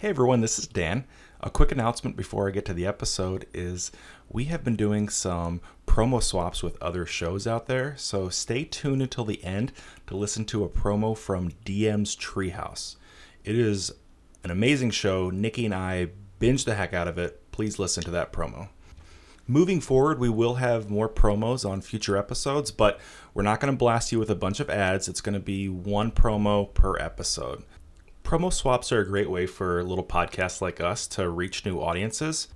Hey everyone, this is Dan. A quick announcement before I get to the episode is we have been doing some promo swaps with other shows out there, so stay tuned until the end to listen to a promo from DM's Treehouse. It is an amazing show. Nikki and I binge the heck out of it. Please listen to that promo. Moving forward, we will have more promos on future episodes, but we're not going to blast you with a bunch of ads. It's going to be one promo per episode. Promo swaps are a great way for little podcasts like us to reach new audiences,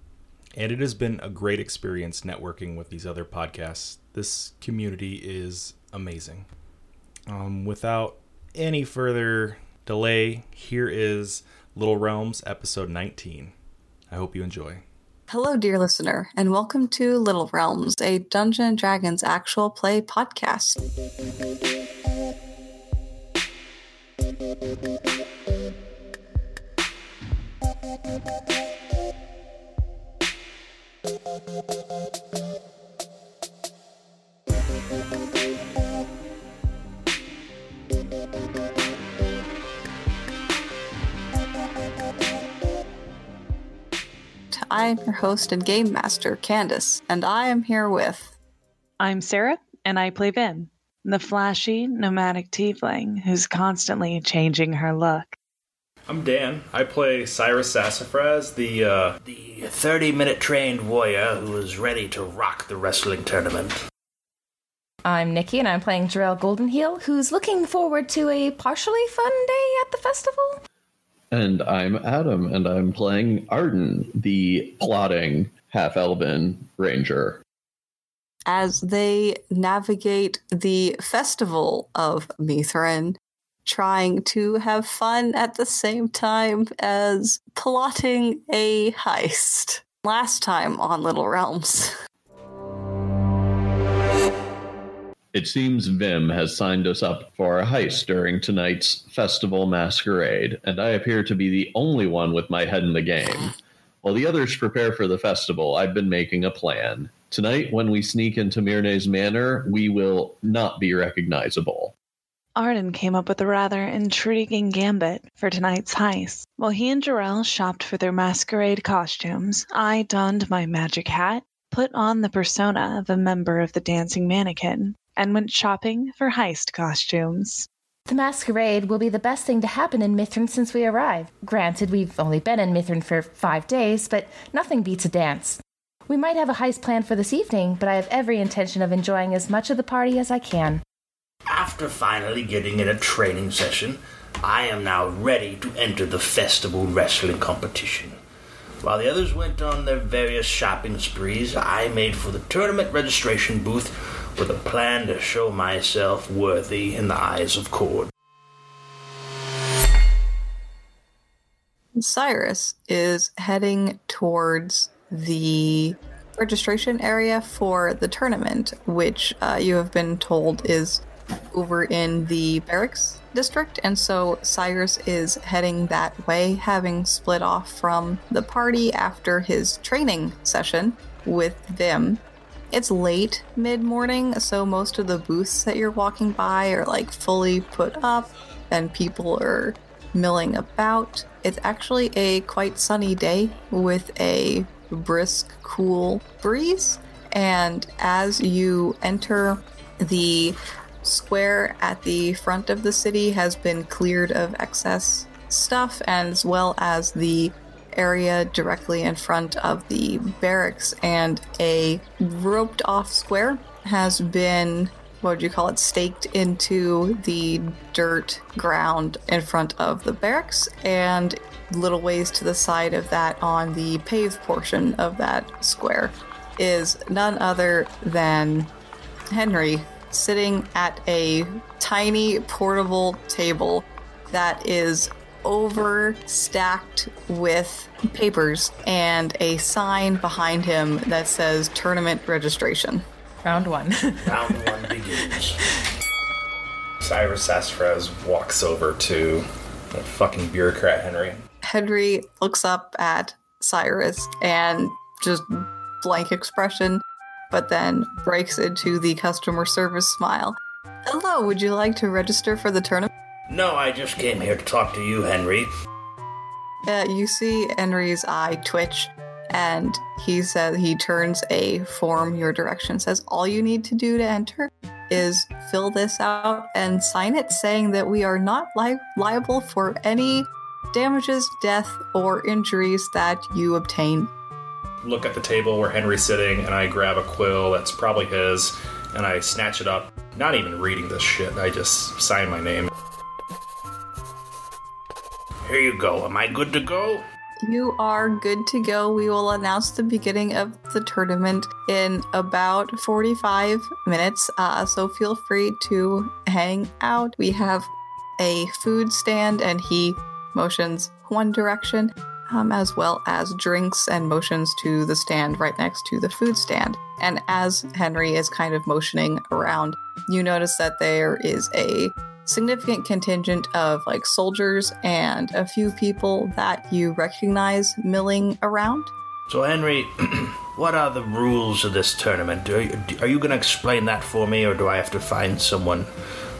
and it has been a great experience networking with these other podcasts. This community is amazing. Um, without any further delay, here is Little Realms episode 19. I hope you enjoy. Hello, dear listener, and welcome to Little Realms, a Dungeon and Dragons actual play podcast. I am your host and game master, Candace, and I am here with. I'm Sarah, and I play Vim, the flashy, nomadic tiefling who's constantly changing her look. I'm Dan. I play Cyrus Sassafras, the uh, the 30 minute trained warrior who is ready to rock the wrestling tournament. I'm Nikki, and I'm playing Jarell Goldenheel, who's looking forward to a partially fun day at the festival. And I'm Adam, and I'm playing Arden, the plotting half elven ranger. As they navigate the festival of Mithrin, trying to have fun at the same time as plotting a heist. Last time on Little Realms. It seems Vim has signed us up for a heist during tonight's festival masquerade, and I appear to be the only one with my head in the game. While the others prepare for the festival, I've been making a plan. Tonight, when we sneak into Mirne's manor, we will not be recognizable. Arden came up with a rather intriguing gambit for tonight's heist. While he and Jarell shopped for their masquerade costumes, I donned my magic hat, put on the persona of a member of the dancing mannequin, and went shopping for heist costumes. The masquerade will be the best thing to happen in Mithrin since we arrived. Granted, we've only been in Mithrin for five days, but nothing beats a dance. We might have a heist planned for this evening, but I have every intention of enjoying as much of the party as I can. After finally getting in a training session, I am now ready to enter the festival wrestling competition. While the others went on their various shopping sprees, I made for the tournament registration booth with a plan to show myself worthy in the eyes of Kord. Cyrus is heading towards the registration area for the tournament, which uh, you have been told is over in the barracks district. And so Cyrus is heading that way, having split off from the party after his training session with them. It's late mid morning, so most of the booths that you're walking by are like fully put up and people are milling about. It's actually a quite sunny day with a brisk, cool breeze. And as you enter the square at the front of the city has been cleared of excess stuff, as well as the area directly in front of the barracks, and a roped off square has been what would you call it staked into the dirt ground in front of the barracks and little ways to the side of that on the paved portion of that square is none other than Henry sitting at a tiny portable table that is overstacked with papers and a sign behind him that says tournament registration. Round one. Round one begins. Cyrus Sassafras walks over to the fucking bureaucrat Henry. Henry looks up at Cyrus and just blank expression, but then breaks into the customer service smile. Hello, would you like to register for the tournament? No, I just came here to talk to you, Henry. Uh, you see Henry's eye twitch, and he says he turns a form your direction. Says all you need to do to enter is fill this out and sign it, saying that we are not li- liable for any damages, death, or injuries that you obtain. Look at the table where Henry's sitting, and I grab a quill that's probably his, and I snatch it up. Not even reading this shit, I just sign my name. Here you go. Am I good to go? You are good to go. We will announce the beginning of the tournament in about 45 minutes, uh, so feel free to hang out. We have a food stand, and he motions one direction, um, as well as drinks and motions to the stand right next to the food stand. And as Henry is kind of motioning around, you notice that there is a significant contingent of like soldiers and a few people that you recognize milling around. So, Henry, what are the rules of this tournament? Are you, are you going to explain that for me, or do I have to find someone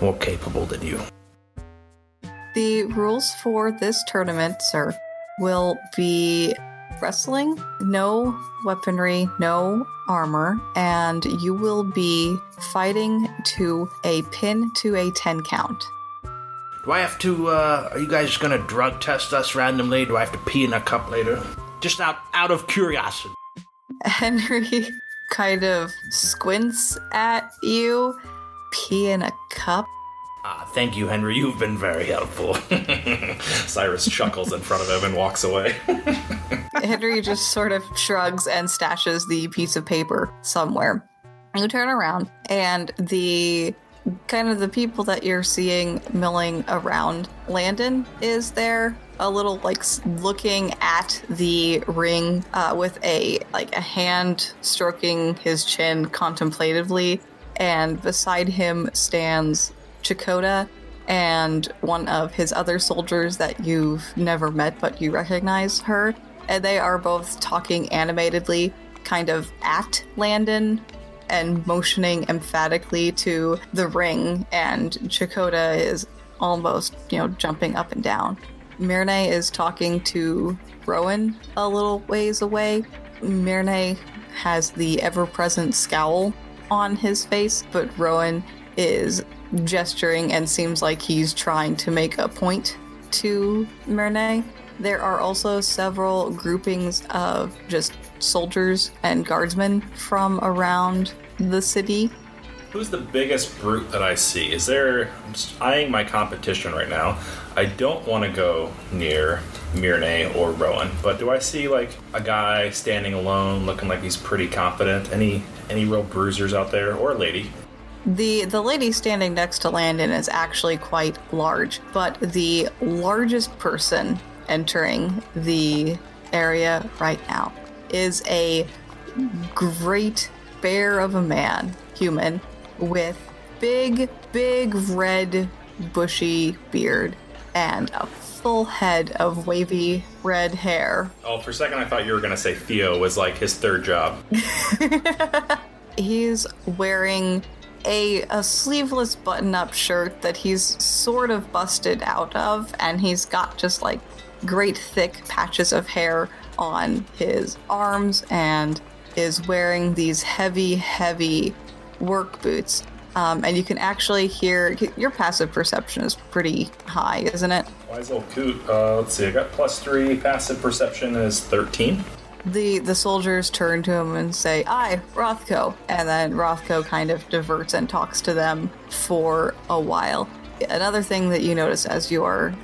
more capable than you? The rules for this tournament, sir, will be wrestling, no weaponry, no armor, and you will be fighting to a pin to a 10 count. Do I have to, uh, are you guys going to drug test us randomly? Do I have to pee in a cup later? Just out, out of curiosity. Henry kind of squints at you. Pee in a cup? Ah, thank you, Henry. You've been very helpful. Cyrus chuckles in front of him and walks away. Henry just sort of shrugs and stashes the piece of paper somewhere. You turn around, and the kind of the people that you're seeing milling around Landon is there a little like looking at the ring uh, with a like a hand stroking his chin contemplatively and beside him stands Chakota and one of his other soldiers that you've never met but you recognize her and they are both talking animatedly kind of at Landon and motioning emphatically to the ring, and Chakota is almost, you know, jumping up and down. Mirne is talking to Rowan a little ways away. Mirne has the ever present scowl on his face, but Rowan is gesturing and seems like he's trying to make a point to Mirne. There are also several groupings of just soldiers and guardsmen from around the city. Who's the biggest brute that I see? Is there. I'm just eyeing my competition right now. I don't want to go near Mirne or Rowan, but do I see like a guy standing alone, looking like he's pretty confident? Any any real bruisers out there, or a lady? The the lady standing next to Landon is actually quite large, but the largest person entering the area right now is a great bear of a man, human, with big, big red, bushy beard and a full head of wavy red hair. Oh, for a second I thought you were gonna say Theo was like his third job. He's wearing a, a sleeveless button up shirt that he's sort of busted out of, and he's got just like great thick patches of hair on his arms and is wearing these heavy, heavy work boots. Um, and you can actually hear your passive perception is pretty high, isn't it? Wise old coot. Uh, let's see. I got plus three. Passive perception is thirteen. The the soldiers turn to him and say, "I, Rothko," and then Rothko kind of diverts and talks to them for a while. Another thing that you notice as you are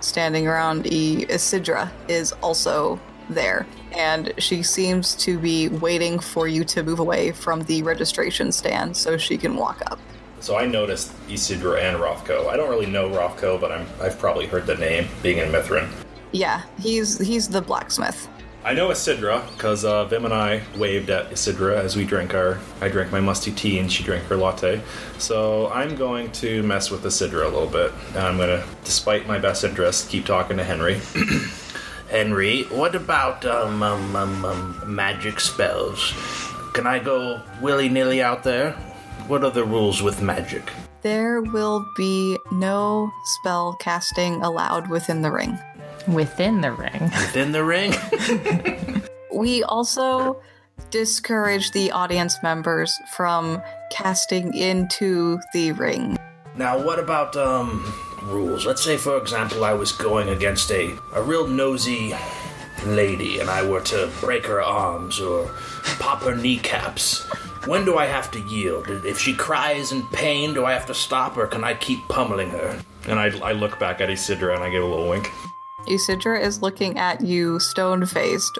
standing around E- Isidra is also there, and she seems to be waiting for you to move away from the registration stand so she can walk up. So I noticed Isidra and Rothko. I don't really know Rothko, but I'm, I've probably heard the name, being in Mithrin. Yeah, he's he's the blacksmith. I know Isidra because uh, Vim and I waved at Isidra as we drank our. I drank my musty tea and she drank her latte. So I'm going to mess with Isidra a little bit. And I'm going to, despite my best interest, keep talking to Henry. Henry, what about um, um, um, um, magic spells? Can I go willy nilly out there? What are the rules with magic? There will be no spell casting allowed within the ring. Within the ring. Within the ring? We also discourage the audience members from casting into the ring. Now, what about um rules? Let's say, for example, I was going against a a real nosy lady, and I were to break her arms or pop her kneecaps. When do I have to yield? If she cries in pain, do I have to stop, or can I keep pummeling her? And I, I look back at Isidra and I give a little wink. Isidra is looking at you stone faced.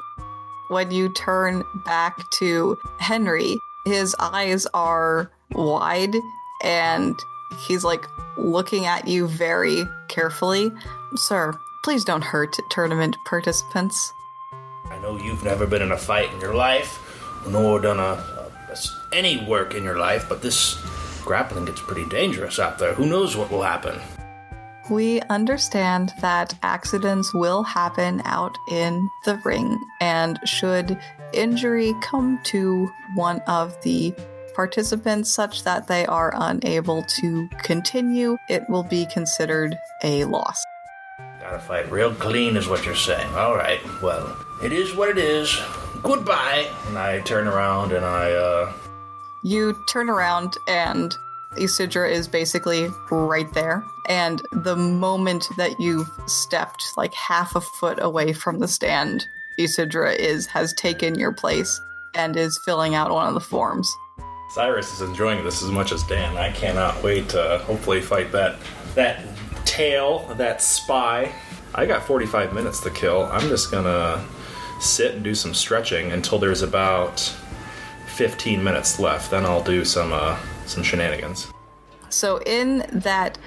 When you turn back to Henry, his eyes are wide and he's like looking at you very carefully. Sir, please don't hurt tournament participants. I know you've never been in a fight in your life, nor done a, a- any work in your life, but this grappling gets pretty dangerous out there. Who knows what will happen? We understand that accidents will happen out in the ring, and should injury come to one of the participants such that they are unable to continue, it will be considered a loss. Gotta fight real clean, is what you're saying. All right, well, it is what it is. Goodbye. And I turn around and I, uh, You turn around, and Isidra is basically right there. And the moment that you've stepped like half a foot away from the stand, Isidra is has taken your place and is filling out one of the forms. Cyrus is enjoying this as much as Dan. I cannot wait to hopefully fight that that tail, that spy. I got 45 minutes to kill. I'm just gonna sit and do some stretching until there's about 15 minutes left. Then I'll do some uh, some shenanigans. So in that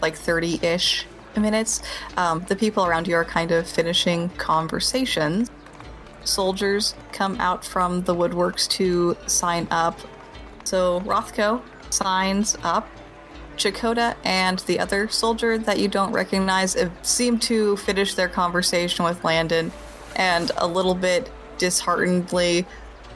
like 30-ish minutes, um, the people around you are kind of finishing conversations. Soldiers come out from the woodworks to sign up. So Rothko signs up. Chakota and the other soldier that you don't recognize uh, seem to finish their conversation with Landon and a little bit disheartenedly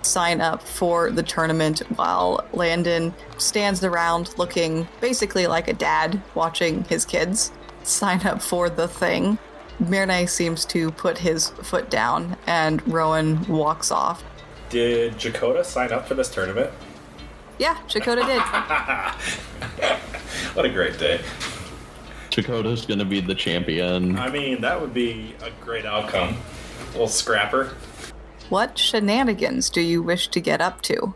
sign up for the tournament while Landon stands around looking basically like a dad watching his kids sign up for the thing. Mirne seems to put his foot down and Rowan walks off. Did Chakota sign up for this tournament? Yeah, Chakota did. What a great day. Dakota's gonna be the champion. I mean, that would be a great outcome. little scrapper. What shenanigans do you wish to get up to?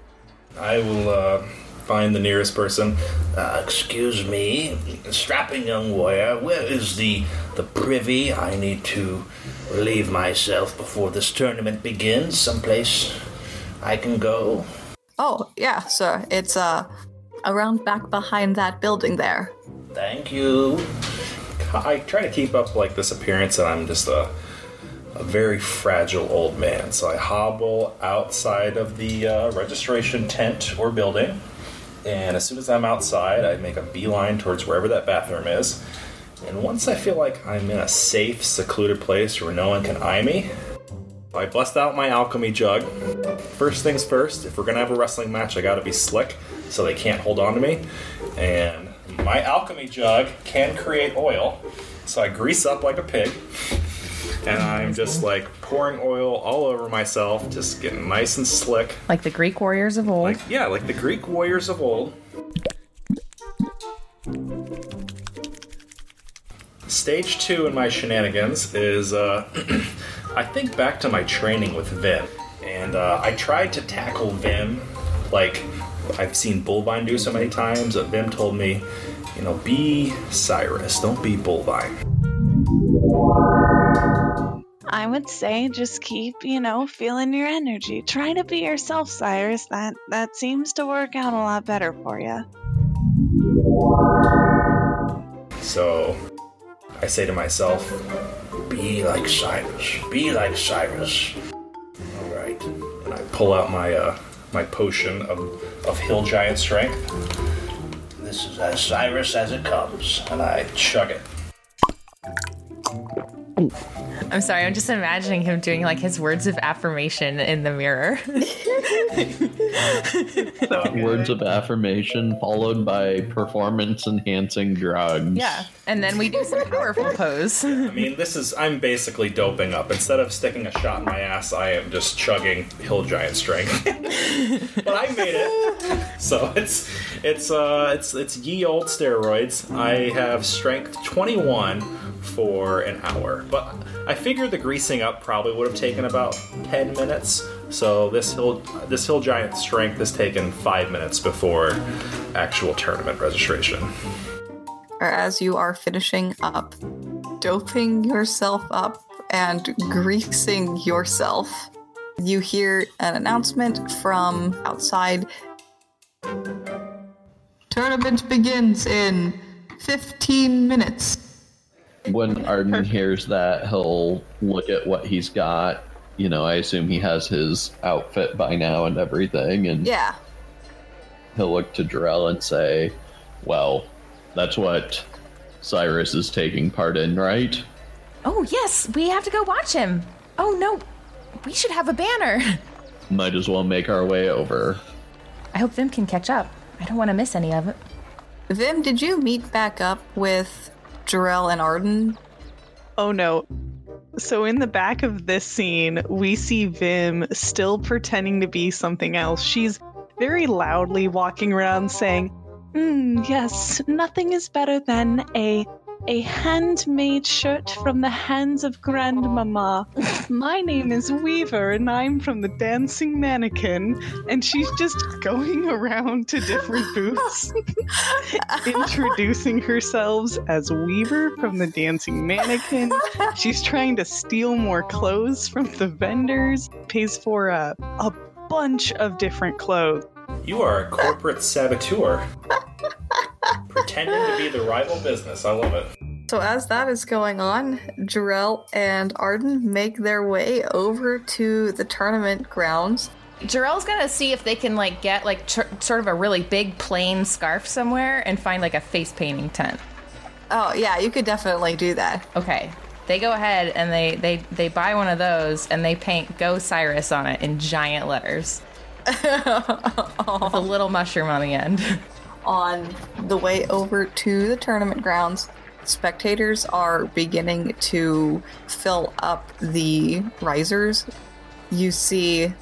I will uh, find the nearest person. uh, excuse me, strapping young warrior, where is the, the privy? I need to relieve myself before this tournament begins. Someplace I can go. Oh, yeah, sir. It's uh around back behind that building there. Thank you. I try to keep up like this appearance that I'm just a, a very fragile old man. So I hobble outside of the uh, registration tent or building, and as soon as I'm outside, I make a beeline towards wherever that bathroom is. And once I feel like I'm in a safe, secluded place where no one can eye me, I bust out my alchemy jug. First things first, if we're gonna have a wrestling match, I gotta be slick so they can't hold on to me. And my alchemy jug can create oil, so I grease up like a pig. And I'm just like pouring oil all over myself, just getting nice and slick. Like the Greek warriors of old. Like, yeah, like the Greek warriors of old. Stage two in my shenanigans is uh, I think back to my training with Vim, and uh, I tried to tackle Vim like I've seen Bullvine do so many times. That Vim told me, you know, be Cyrus, don't be Bullvine. I would say just keep, you know, feeling your energy. Try to be yourself, Cyrus. That that seems to work out a lot better for you. So I say to myself, Be like Cyrus. Be like Cyrus. All right. And I pull out my uh, my potion of, of hill giant strength, This is as Cyrus as it comes. and I chug it. I'm sorry, I'm just imagining him doing like his words of affirmation in the mirror. Words of affirmation followed by performance enhancing drugs. yeah. And then we do some powerful pose. I mean, this is I'm basically doping up. Instead of sticking a shot in my ass, I am just chugging hill giant strength. but I made it. So it's it's uh it's it's ye old steroids. I have strength 21 for an hour. But I figure the greasing up probably would have taken about 10 minutes. So this hill this hill giant strength has taken 5 minutes before actual tournament registration. or as you are finishing up, doping yourself up and greasing yourself, you hear an announcement from outside. Tournament begins in 15 minutes. When Arden hears that, he'll look at what he's got. You know, I assume he has his outfit by now and everything, and Yeah. he'll look to Jarell and say, Well, that's what Cyrus is taking part in, right? Oh, yes, we have to go watch him. Oh, no, we should have a banner. Might as well make our way over. I hope Vim can catch up. I don't want to miss any of it. Vim, did you meet back up with Jarell and Arden? Oh no. So in the back of this scene, we see Vim still pretending to be something else. She's very loudly walking around saying, mm, "Yes, nothing is better than a a handmade shirt from the hands of Grandmama. My name is Weaver, and I'm from the Dancing Mannequin." And she's just going around to different booths, introducing herself as Weaver from the Dancing Mannequin. She's trying to steal more clothes from the vendors, pays for a, a bunch of different clothes. You are a corporate saboteur. Pretending to be the rival business. I love it. So as that is going on, Jarell and Arden make their way over to the tournament grounds. Jarell's gonna see if they can like get like tr- sort of a really big plain scarf somewhere and find like a face painting tent. Oh yeah, you could definitely do that. Okay. They go ahead and they they they buy one of those and they paint "Go Cyrus" on it in giant letters with a little mushroom on the end. On the way over to the tournament grounds, spectators are beginning to fill up the risers. You see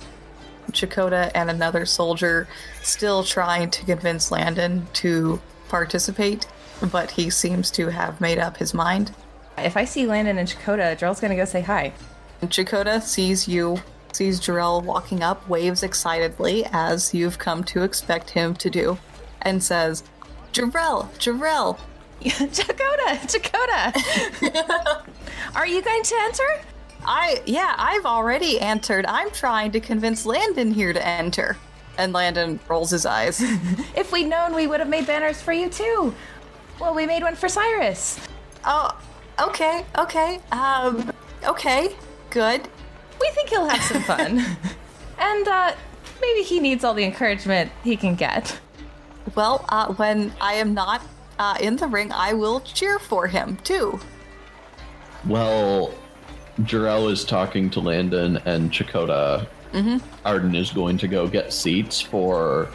Chakota and another soldier still trying to convince Landon to participate, but he seems to have made up his mind. If I see Landon and Chakota, Jarell's gonna go say hi. Chakota sees you, sees Jarell walking up, waves excitedly as you've come to expect him to do, and says, Jarell, Jarell, Dakota, Dakota. are you going to enter? I, yeah, I've already entered. I'm trying to convince Landon here to enter. And Landon rolls his eyes. If we'd known, we would have made banners for you too. Well, we made one for Cyrus. oh, okay, okay, um, okay, good. We think he'll have some fun. and uh, maybe he needs all the encouragement he can get. Well, uh, when I am not uh, in the ring, I will cheer for him too. Well, Jarell is talking to Landon and Chakota. Arden is going to go get seats for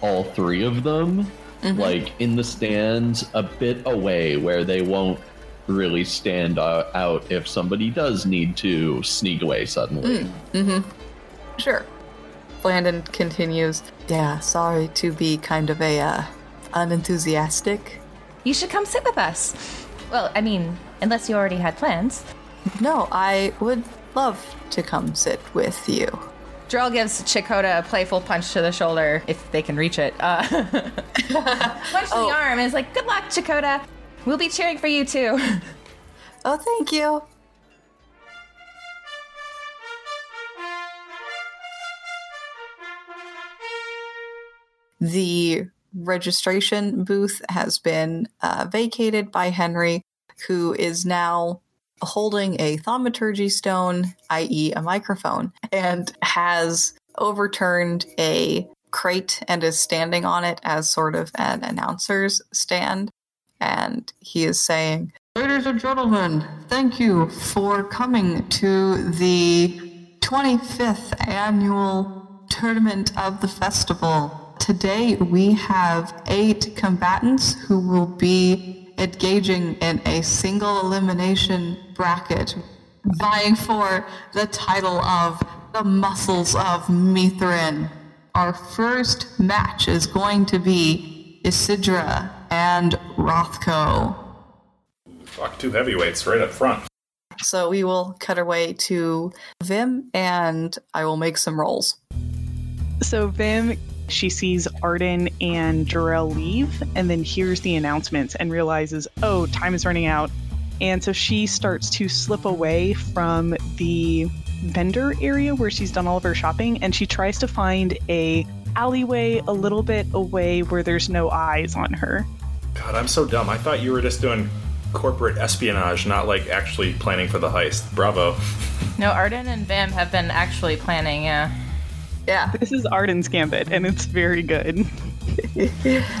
all three of them, like in the stands, a bit away where they won't really stand uh, out if somebody does need to sneak away suddenly. Sure. Landon continues. Yeah, sorry to be kind of a uh, unenthusiastic. You should come sit with us. Well, I mean, unless you already had plans. No, I would love to come sit with you. Jarell gives Chakota a playful punch to the shoulder, if they can reach it. Uh, punch to the arm and is like, good luck, Chakota. We'll be cheering for you too. Oh, thank you. The registration booth has been uh, vacated by Henry, who is now holding a thaumaturgy stone, i.e., a microphone, and has overturned a crate and is standing on it as sort of an announcer's stand. And he is saying, Ladies and gentlemen, thank you for coming to the 25th annual tournament of the festival. Today we have eight combatants who will be engaging in a single elimination bracket, vying for the title of the Muscles of Mithrin. Our first match is going to be Isidra and Rothko. Fuck, two heavyweights right up front. So we will cut our way to Vim and I will make some rolls. So Vim, she sees Arden and Jarell leave and then hears the announcements and realizes, oh, time is running out. And so she starts to slip away from the vendor area where she's done all of her shopping and she tries to find a alleyway a little bit away where there's no eyes on her. God, I'm so dumb. I thought you were just doing corporate espionage, not like actually planning for the heist. Bravo. No, Arden and Vim have been actually planning, yeah. Yeah. This is Arden's gambit and it's very good.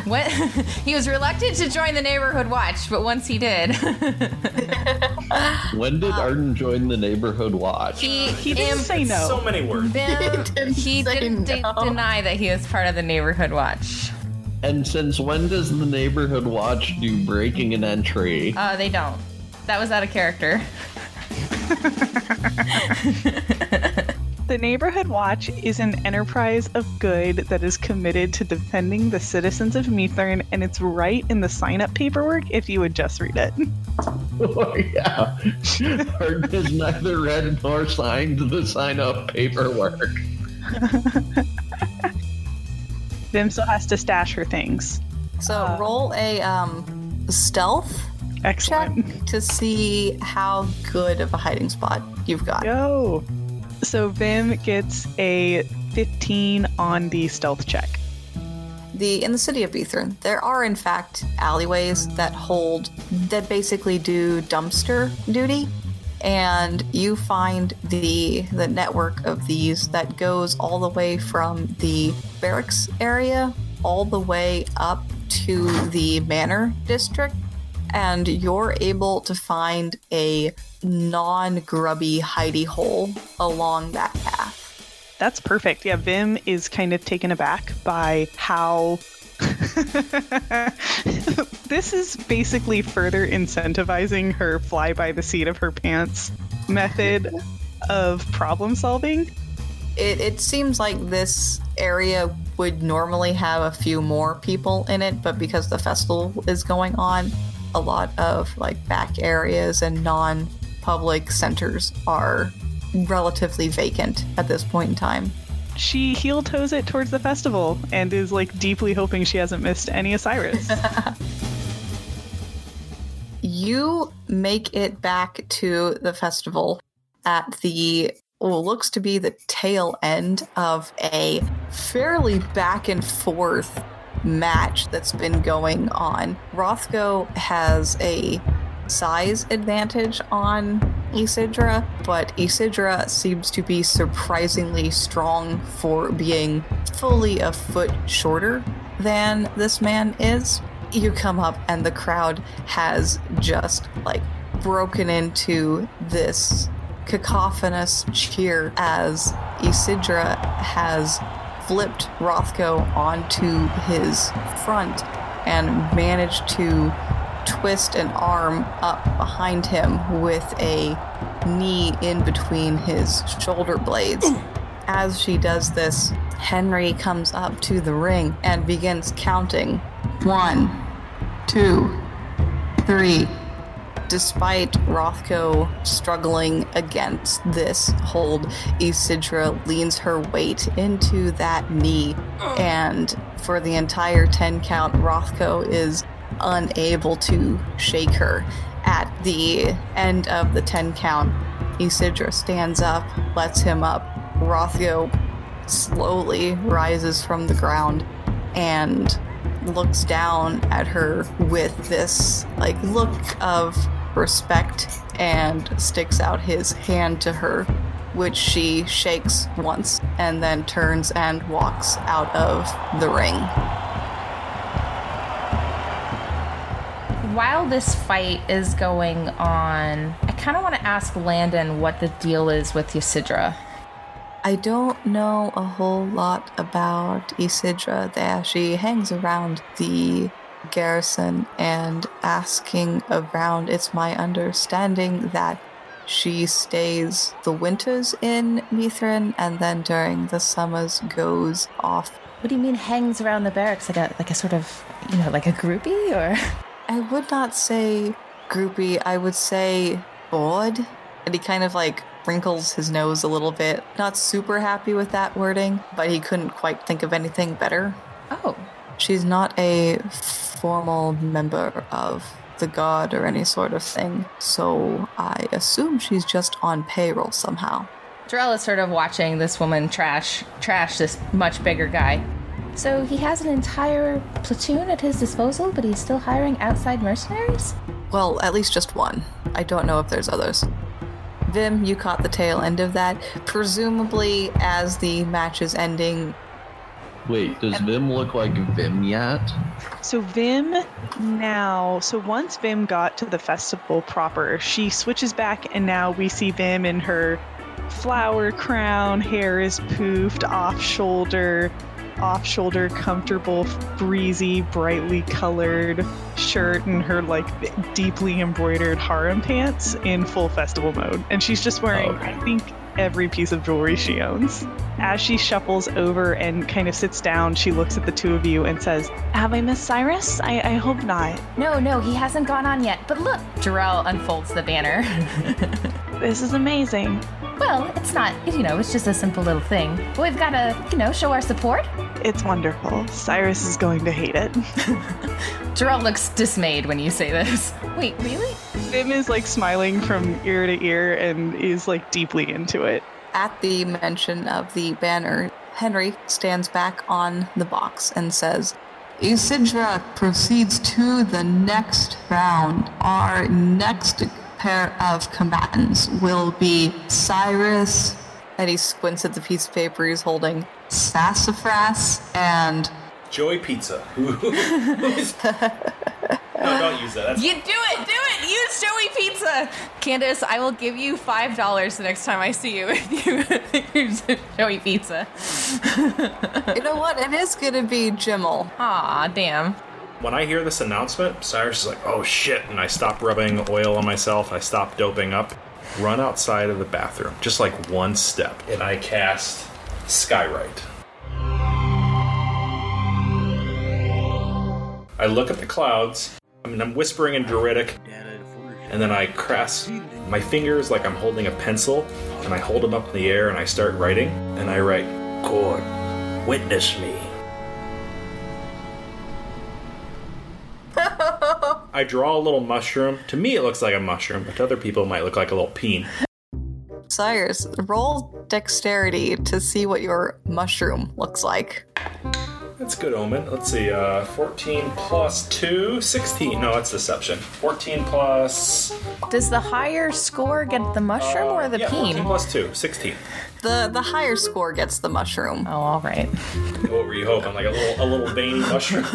When, he was reluctant to join the neighborhood watch, but once he did, When did Arden join the neighborhood watch? he, He didn't im- say no. So many words. Vim, didn't he didn't de- no. deny that he was part of the neighborhood watch. And since when does the neighborhood watch do breaking an entry? Uh, they don't. That was out of character. The Neighborhood Watch is an enterprise of good that is committed to defending the citizens of Mithrin, and it's right in the sign up paperwork if you would just read it. Oh, yeah. Arden has neither read nor signed the sign up paperwork. Vim still has to stash her things. So Uh, roll a um, stealth check to see how good of a hiding spot you've got. Go. So Vim gets a 15 on the stealth check. The in the city of Mithrin, there are in fact alleyways that hold that basically do dumpster duty, and you find the the network of these that goes all the way from the barracks area all the way up to the manor district, and you're able to find a non-grubby hidey hole along that path. That's perfect. Yeah, Vim is kind of taken aback by how. this is basically further incentivizing her fly by the seat of her pants method of problem solving. it, it seems like this area would normally have a few more people in it, but because the festival is going on, a lot of like back areas and non public centers are relatively vacant at this point in time. She heel toes it towards the festival and is like deeply hoping she hasn't missed any Osiris. You make it back to the festival at the what looks to be the tail end of a fairly back and forth match that's been going on. Rothko has a size advantage on Isidra, but Isidra seems to be surprisingly strong for being fully a foot shorter than this man is. You come up, and the crowd has just like broken into this cacophonous cheer as Isidra has flipped Rothko onto his front and managed to twist an arm up behind him with a knee in between his shoulder blades. As she does this, Henry comes up to the ring and begins counting one, two, three. Despite Rothko struggling against this hold, Isidra leans her weight into that knee, and for the entire 10 count, Rothko is unable to shake her. At the end of the 10 count, Isidra stands up, lets him up. Rothko slowly rises from the ground and looks down at her with this like look of respect and sticks out his hand to her which she shakes once and then turns and walks out of the ring while this fight is going on, I kind of want to ask Landon what the deal is with Isidra. I don't know a whole lot about Isidra there. She hangs around the garrison and asking around. It's my understanding that she stays the winters in Mithrin and then during the summers goes off. What do you mean hangs around the barracks like a like a sort of you know like a groupie or? I would not say groupie, I would say bored. And he kind of like wrinkles his nose a little bit. Not super happy with that wording, but he couldn't quite think of anything better. Oh, She's not a formal member of the guard or any sort of thing, so I assume she's just on payroll somehow. Jarell is sort of watching this woman trash trash this much bigger guy. So he has an entire platoon at his disposal, but he's still hiring outside mercenaries? Well, at least just one. I don't know if there's others. Vim, you caught the tail end of that. Presumably, as the match is ending, Wait, does Vim look like Vim yet? So Vim now, so once Vim got to the festival proper, she switches back and now we see Vim in her flower crown, hair is poofed, off shoulder, off shoulder, comfortable, breezy, brightly colored shirt and her like deeply embroidered harem pants in full festival mode. And she's just wearing, Okay. I think, every piece of jewelry she owns. As she shuffles over and kind of sits down, she looks at the two of you and says, Have I missed Cyrus? I, I hope not. No, no, he hasn't gone on yet. But look, Jarell unfolds the banner. This is amazing. Well, it's not, you know, it's just a simple little thing. But we've got to, you know, show our support. It's wonderful. Cyrus is going to hate it. Jarell looks dismayed when you say this. Wait, really? Vim is like smiling from ear to ear and is like deeply into it. at the mention of the banner, Henry stands back on the box and says, Isidra proceeds to the next round. Our next pair of combatants will be Cyrus, and he squints at the piece of paper he's holding, Sassafras, and Joey Pizza. Who, who is, no, don't use that. That's You do it, do it. Use Joey Pizza. Candace, I will give you five dollars the next time I see you if you use Joey Pizza. you know what? It is gonna be Jimmel. Aw, damn. When I hear this announcement, Cyrus is like, "Oh shit!" and I stop rubbing oil on myself. I stop doping up, run outside of the bathroom, just like one step, and I cast Skywrite. I look at the clouds. I mean, I'm whispering in Druidic, and then I cross my fingers like I'm holding a pencil, and I hold them up in the air, and I start writing, and I write, Kord, witness me. I draw a little mushroom. To me, it looks like a mushroom, but to other people, it might look like a little peen. Cyrus, roll dexterity to see what your mushroom looks like. That's a good omen. Let's see, uh, 14 plus 2, 16. No, it's deception. 14 plus. Does the higher score get the mushroom or the yeah, peen? 14 plus 2, 16. The the higher score gets the mushroom. Oh, all right. What were you hoping? Like a little, a little veiny mushroom?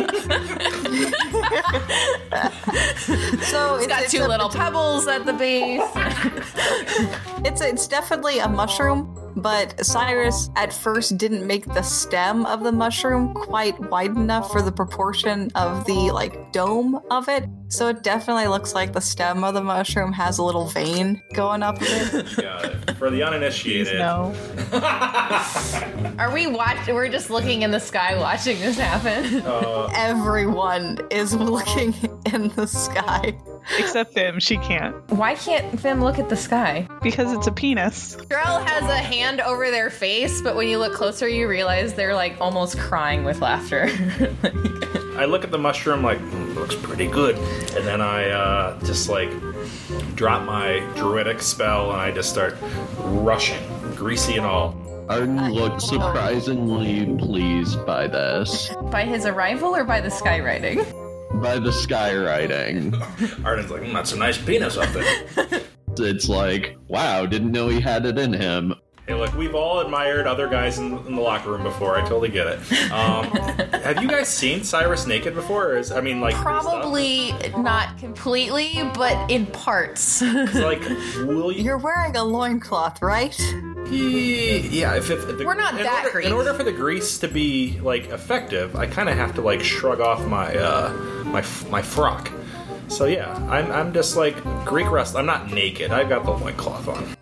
So It's got two a- little pebbles at the base. It's it's definitely a mushroom, but Cyrus at first didn't make the stem of the mushroom quite wide enough for the proportion of the like dome of it. So it definitely looks like the stem of the mushroom has a little vein going up it. Got it. For the uninitiated. No. Are we watching? We're just looking in the sky, watching this happen. Uh, Everyone is looking in the sky. Except Vim, she can't. Why can't Vim look at the sky? Because it's a penis. Jarell has a hand over their face, but when you look closer, you realize they're like almost crying with laughter. I look at the mushroom like, "Hmm, looks pretty good. And then I uh, just like drop my druidic spell and I just start rushing, greasy and all. Arden looked surprisingly pleased by this, by his arrival or by the skywriting? By the skywriting. Arden's like, mm, that's a nice penis up there. It's like, wow, didn't know he had it in him. Hey, look, we've all admired other guys in, in the locker room before. I totally get it. Um, have you guys seen Cyrus naked before? Or is, I mean, like Probably not completely, but in parts. like, will you? You're wearing a loincloth, right? Yeah, if, if, if the, We're not that order, grease. In order for the grease to be like effective, I kind of have to like shrug off my uh, my my frock. So yeah, I'm I'm just like Greek wrestling. I'm not naked. I've got the loincloth on.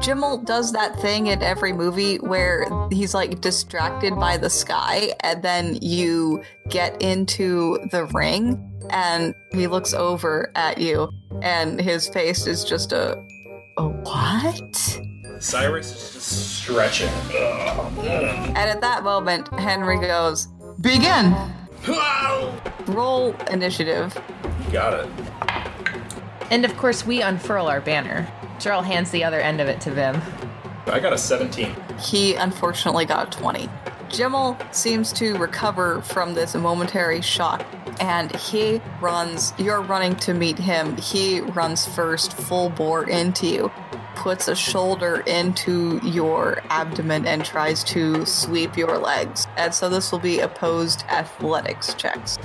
Jimmel does that thing in every movie where he's like distracted by the sky, and then you get into the ring, and he looks over at you, and his face is just a, a what? Cyrus is just stretching. And at that moment, Henry goes, "Begin." Roll initiative. Got it. and of course, we unfurl our banner. Jarell hands the other end of it to Vim. I got a 17. He unfortunately got a 20. Jimmel seems to recover from this momentary shock and he runs. You're running to meet him. He runs first, full bore into you, puts a shoulder into your abdomen, and tries to sweep your legs. And so this will be opposed athletics checks.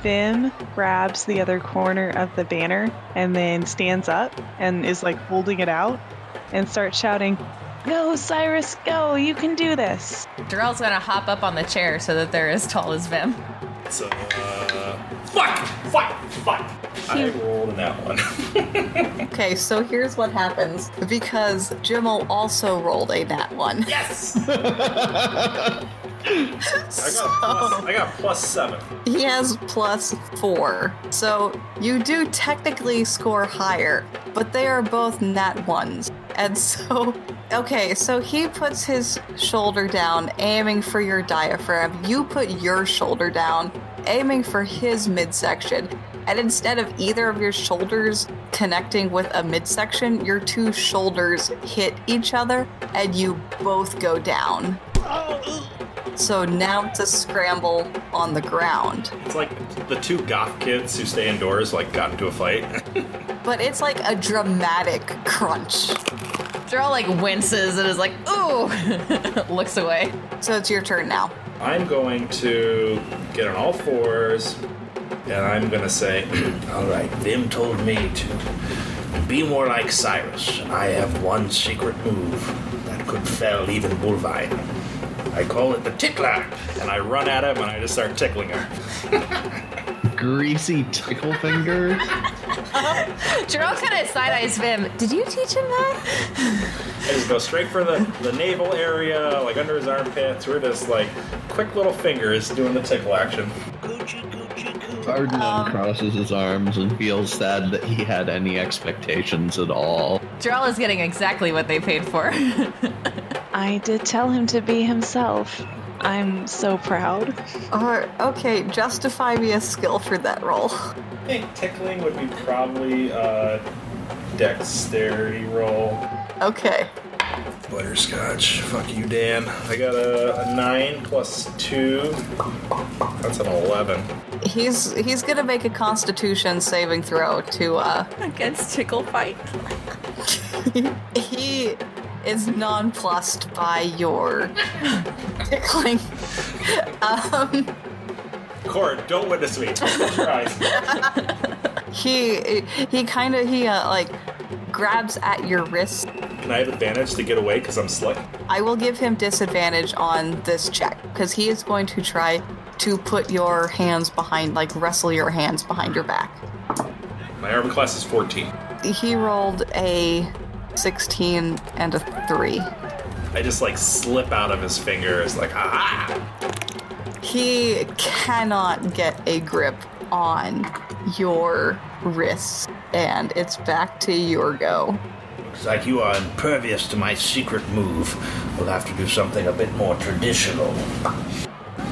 Vim grabs the other corner of the banner and then stands up and is like holding it out and starts shouting, Go, Cyrus, go! You can do this! Jarell's gonna hop up on the chair so that they're as tall as Vim. So, uh, fuck, fuck, fuck. I rolled in that one. Okay, so here's what happens because Jimmel also rolled a nat one. yes. I got plus, I got plus seven. He has plus four. So you do technically score higher, but they are both nat ones. And so, okay, so he puts his shoulder down, aiming for your diaphragm. You put your shoulder down, aiming for his midsection. And instead of either of your shoulders connecting with a midsection, your two shoulders hit each other and you both go down. So now it's a scramble on the ground. It's like the two goth kids who stay indoors like got into a fight. But it's like a dramatic crunch. They're all like winces and is like, ooh, looks away. So it's your turn now. I'm going to get on all fours, and I'm gonna say, All right, Vim told me to be more like Cyrus, and I have one secret move that could fell even Bullvine. I call it the tickler. and I run at him, and I just start tickling her. Greasy tickle finger. Jarell kind of side eyes Vim. Did you teach him that? I just go straight for the, the navel area, like under his armpits. We're just like quick little fingers doing the tickle action. Coochie, coochie, coo. Arden uncrosses his arms and feels sad that he had any expectations at all. Jarell is getting exactly what they paid for. I did tell him to be himself. I'm so proud. Or okay, justify me a skill for that roll. I think tickling would be probably a dexterity roll. Okay. Butterscotch. Fuck you, Dan. I got a, a 9 plus 2. That's an 11. He's he's gonna make a constitution saving throw to uh Against Tickle Fight. he is nonplussed by your tickling. Um Kord, don't witness me. Close he he kind of he uh, like grabs at your wrist Can I have advantage to get away because I'm slick? I will give him disadvantage on this check because he is going to try to put your hands behind, like wrestle your hands behind your back. My armor class is 14. He rolled a 16 and a 3. I just like slip out of his fingers, like, ah! He cannot get a grip on your wrists, and it's back to your go. Looks like you are impervious to my secret move. We'll have to do something a bit more traditional.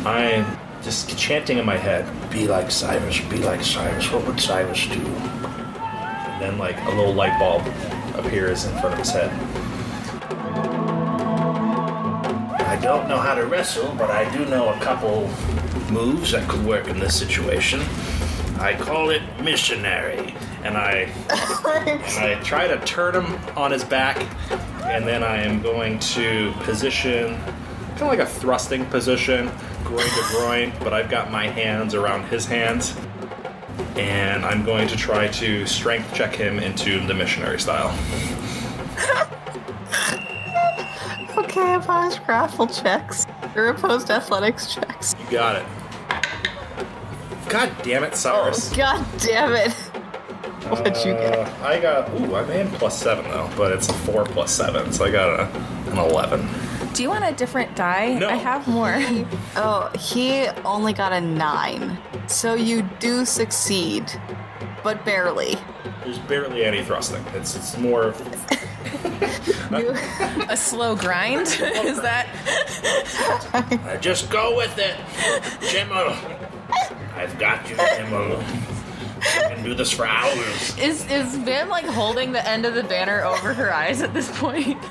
I'm just chanting in my head. Be like Cyrus, be like Cyrus. What would Cyrus do? And then, like, a little light bulb appears in front of his head. I don't know how to wrestle, but I do know a couple moves that could work in this situation. I call it missionary. And I, and I try to turn him on his back, and then I am going to position kind of like a thrusting position, groin to groin, but I've got my hands around his hands. And I'm going to try to strength check him into the missionary style. Okay, opposed grapple checks. Or opposed athletics checks. You got it. God damn it, Cyrus. Oh, God damn it. What'd you get? Uh, I got. Ooh, I am plus seven though, but it's a four plus seven, so I got a, an eleven. Do you want a different die? No. I have more. Oh, he only got a nine. So you do succeed, but barely. There's barely any thrusting. It's it's more. of- a slow grind? Is that? Uh, just go with it, Jimmel. I've got you, Jimmel. I can do this for hours. Is is Vim like holding the end of the banner over her eyes at this point?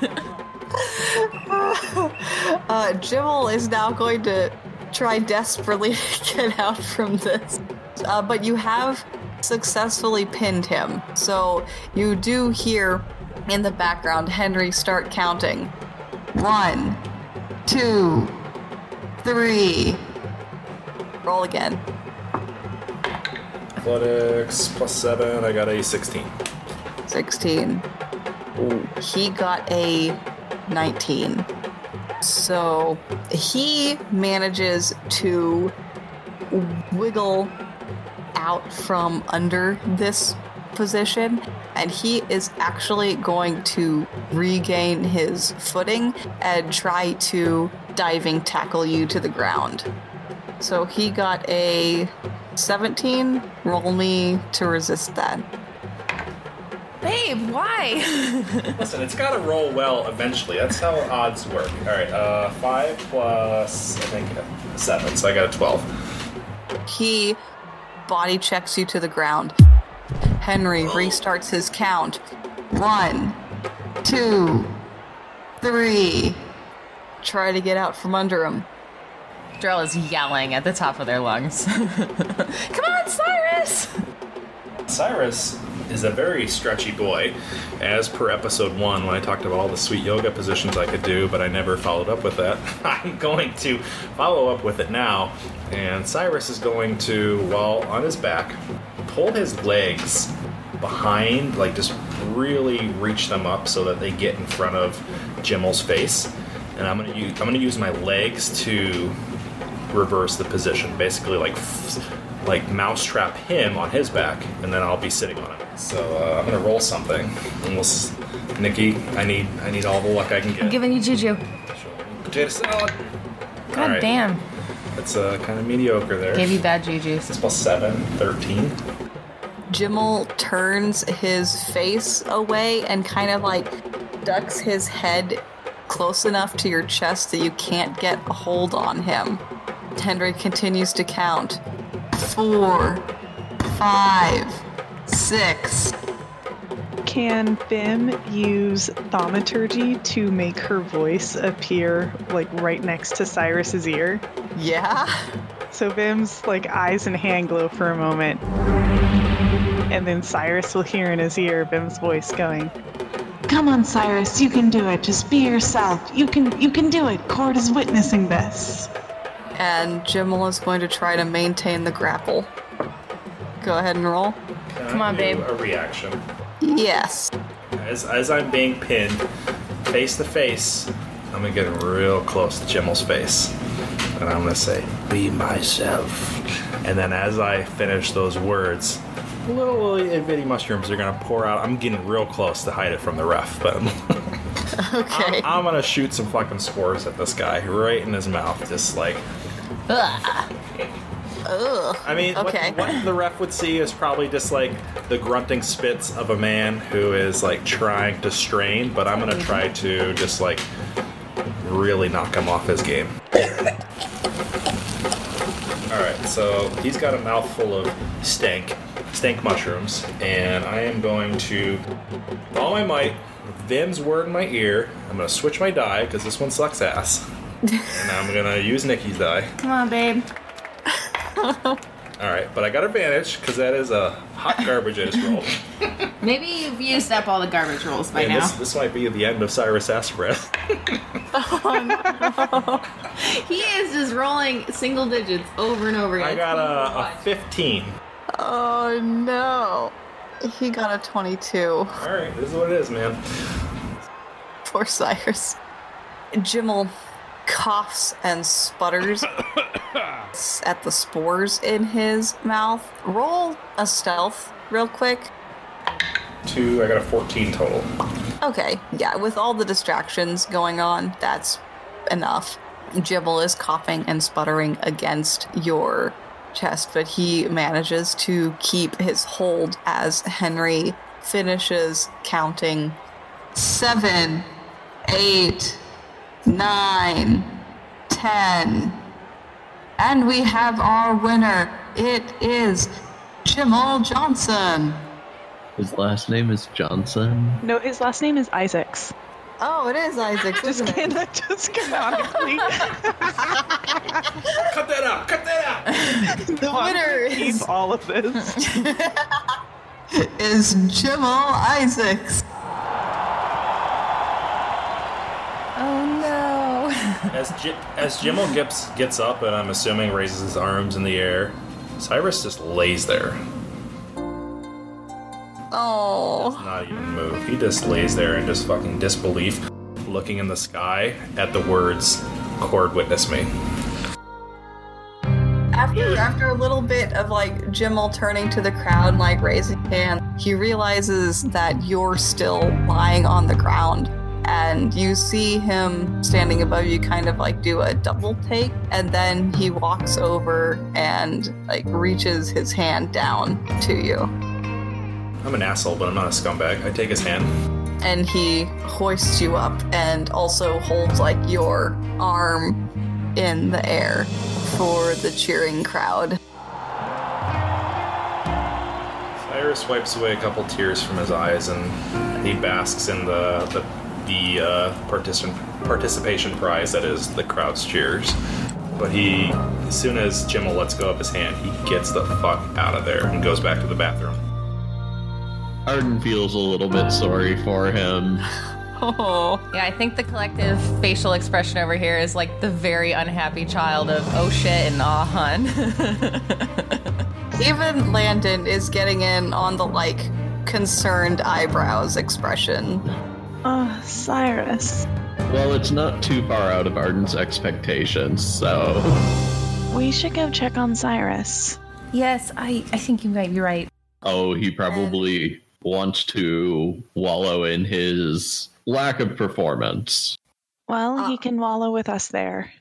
Uh, Jimmel is now going to try desperately to get out from this. Uh, but you have successfully pinned him. So you do hear in the background Henry start counting. One, two, three. Roll again. Athletics plus seven. I got a sixteen. 16. He got a 19. So he manages to wiggle out from under this position and he is actually going to regain his footing and try to diving tackle you to the ground. So he got a 17. Roll me to resist that. Babe, why? Listen, it's got to roll well eventually. That's how odds work. All right, uh, five plus I think seven, so I got a twelve. He body checks you to the ground. Henry restarts his count. One, two, three. Try to get out from under him. Jarell is yelling at the top of their lungs. Come on, Cyrus! Cyrus is a very stretchy boy, as per episode one when I talked about all the sweet yoga positions I could do, but I never followed up with that. I'm going to follow up with it now, and Cyrus is going to, while on his back, pull his legs behind, like just really reach them up so that they get in front of Jimmel's face, and I'm gonna use I'm gonna use my legs to reverse the position, basically like like mousetrap him on his back, and then I'll be sitting on him. So uh, I'm gonna roll something, and we'll. S- Nikki, I need I need all the luck I can get. I'm giving you juju. Potato salad. God All right. damn. It's uh, kind of mediocre there. Gave you bad juju. It's plus seven, 13. Jimmel turns his face away and kind of like ducks his head close enough to your chest that you can't get a hold on him. Henry continues to count. Four, five, six. Can Vim use thaumaturgy to make her voice appear like right next to Cyrus's ear? Yeah? So Vim's like eyes and hand glow for a moment. And then Cyrus will hear in his ear Vim's voice going, Come on, Cyrus, you can do it. Just be yourself. You can you can do it. Kord is witnessing this. And Jimmel is going to try to maintain the grapple. Go ahead and roll. Can Come I on, babe. A reaction. Yes. As, as I'm being pinned, face to face, I'm gonna get real close to Jimmel's face, and I'm gonna say, "Be myself." And then as I finish those words, little itty bitty mushrooms are gonna pour out. I'm getting real close to hide it from the ref, but Okay. I'm gonna shoot some fucking spores at this guy right in his mouth, just like. Ugh. I mean, what- Okay. what, the ref would see is probably just like the grunting spits of a man who is like trying to strain, but I'm gonna try to just like really knock him off his game. Alright, so he's got a mouthful of stank, stank mushrooms, and I am going to, with all my might, Vim's word in my ear, I'm gonna switch my die, because this one sucks ass. And I'm gonna use Nikki's die. Come on, babe. All right, but I got advantage because that is a hot garbage I just rolled. Maybe you've used up all the garbage rolls by and now. this, this might be the end of Cyrus Asbreath. Oh, he is just rolling single digits over and over again. I got a, a 15. Oh no. He got a 22. All right, this is what it is, man. Poor Cyrus. Jimmel coughs and sputters at the spores in his mouth. Roll a stealth real quick. Two, I got a 14 total. Okay, yeah, with all the distractions going on, that's enough. Jimmel is coughing and sputtering against your chest, but he manages to keep his hold as Henry finishes counting seven, eight, nine, ten. And we have our winner. It is Jimmel Johnson. His last name is Johnson. No, his last name is Isaacs. Oh, it is Isaacs. Just isn't it? kidding. Just canonically. Cut that out! Cut that out! the winner is- Keep all of this. is Jimmel Isaacs. Oh no. As, J- as Jimmel gets, gets up and I'm assuming raises his arms in the air, Cyrus just lays there. Oh. Not even move. He just lays there in just fucking disbelief, looking in the sky at the words, Kord witness me. After after a little bit of like Jimmel turning to the crowd and like raising his hand, he realizes that you're still lying on the ground. And you see him standing above you kind of like do a double take, and then he walks over and like reaches his hand down to you. I'm an asshole, but I'm not a scumbag. I take his hand. and he hoists you up and also holds like your arm in the air for the cheering crowd. Cyrus wipes away a couple tears from his eyes and he basks in the the, the uh, participant participation prize that is the crowd's cheers. But he, as soon as Jimmel lets go of his hand, he gets the fuck out of there and goes back to the bathroom. Arden feels a little bit sorry for him. Oh, Yeah, I think the collective facial expression over here is like the very unhappy child of oh shit and ah hun. even Landon is getting in on the like concerned eyebrows expression. Oh, Cyrus. Well, it's not too far out of Arden's expectations, so. We should go check on Cyrus. Yes, I, I think you might be right. Oh, he probably wants to wallow in his lack of performance. Well, he can wallow with us there.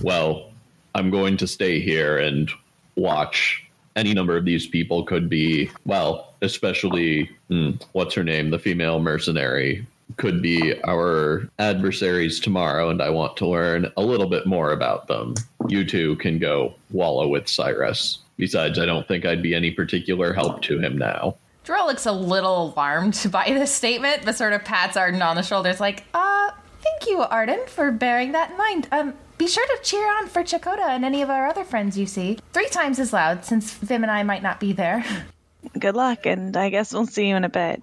Well, I'm going to stay here and watch. Any number of these people could be, well, especially, hmm, what's her name? The female mercenary could be our adversaries tomorrow, and I want to learn a little bit more about them. You two can go wallow with Cyrus. Besides, I don't think I'd be any particular help to him now. Jarell looks a little alarmed by this statement, but sort of pats Arden on the shoulders like, Uh, thank you, Arden, for bearing that in mind. Um, be sure to cheer on for Chakota and any of our other friends you see. Three times as loud, since Vim and I might not be there. Good luck, and I guess we'll see you in a bit.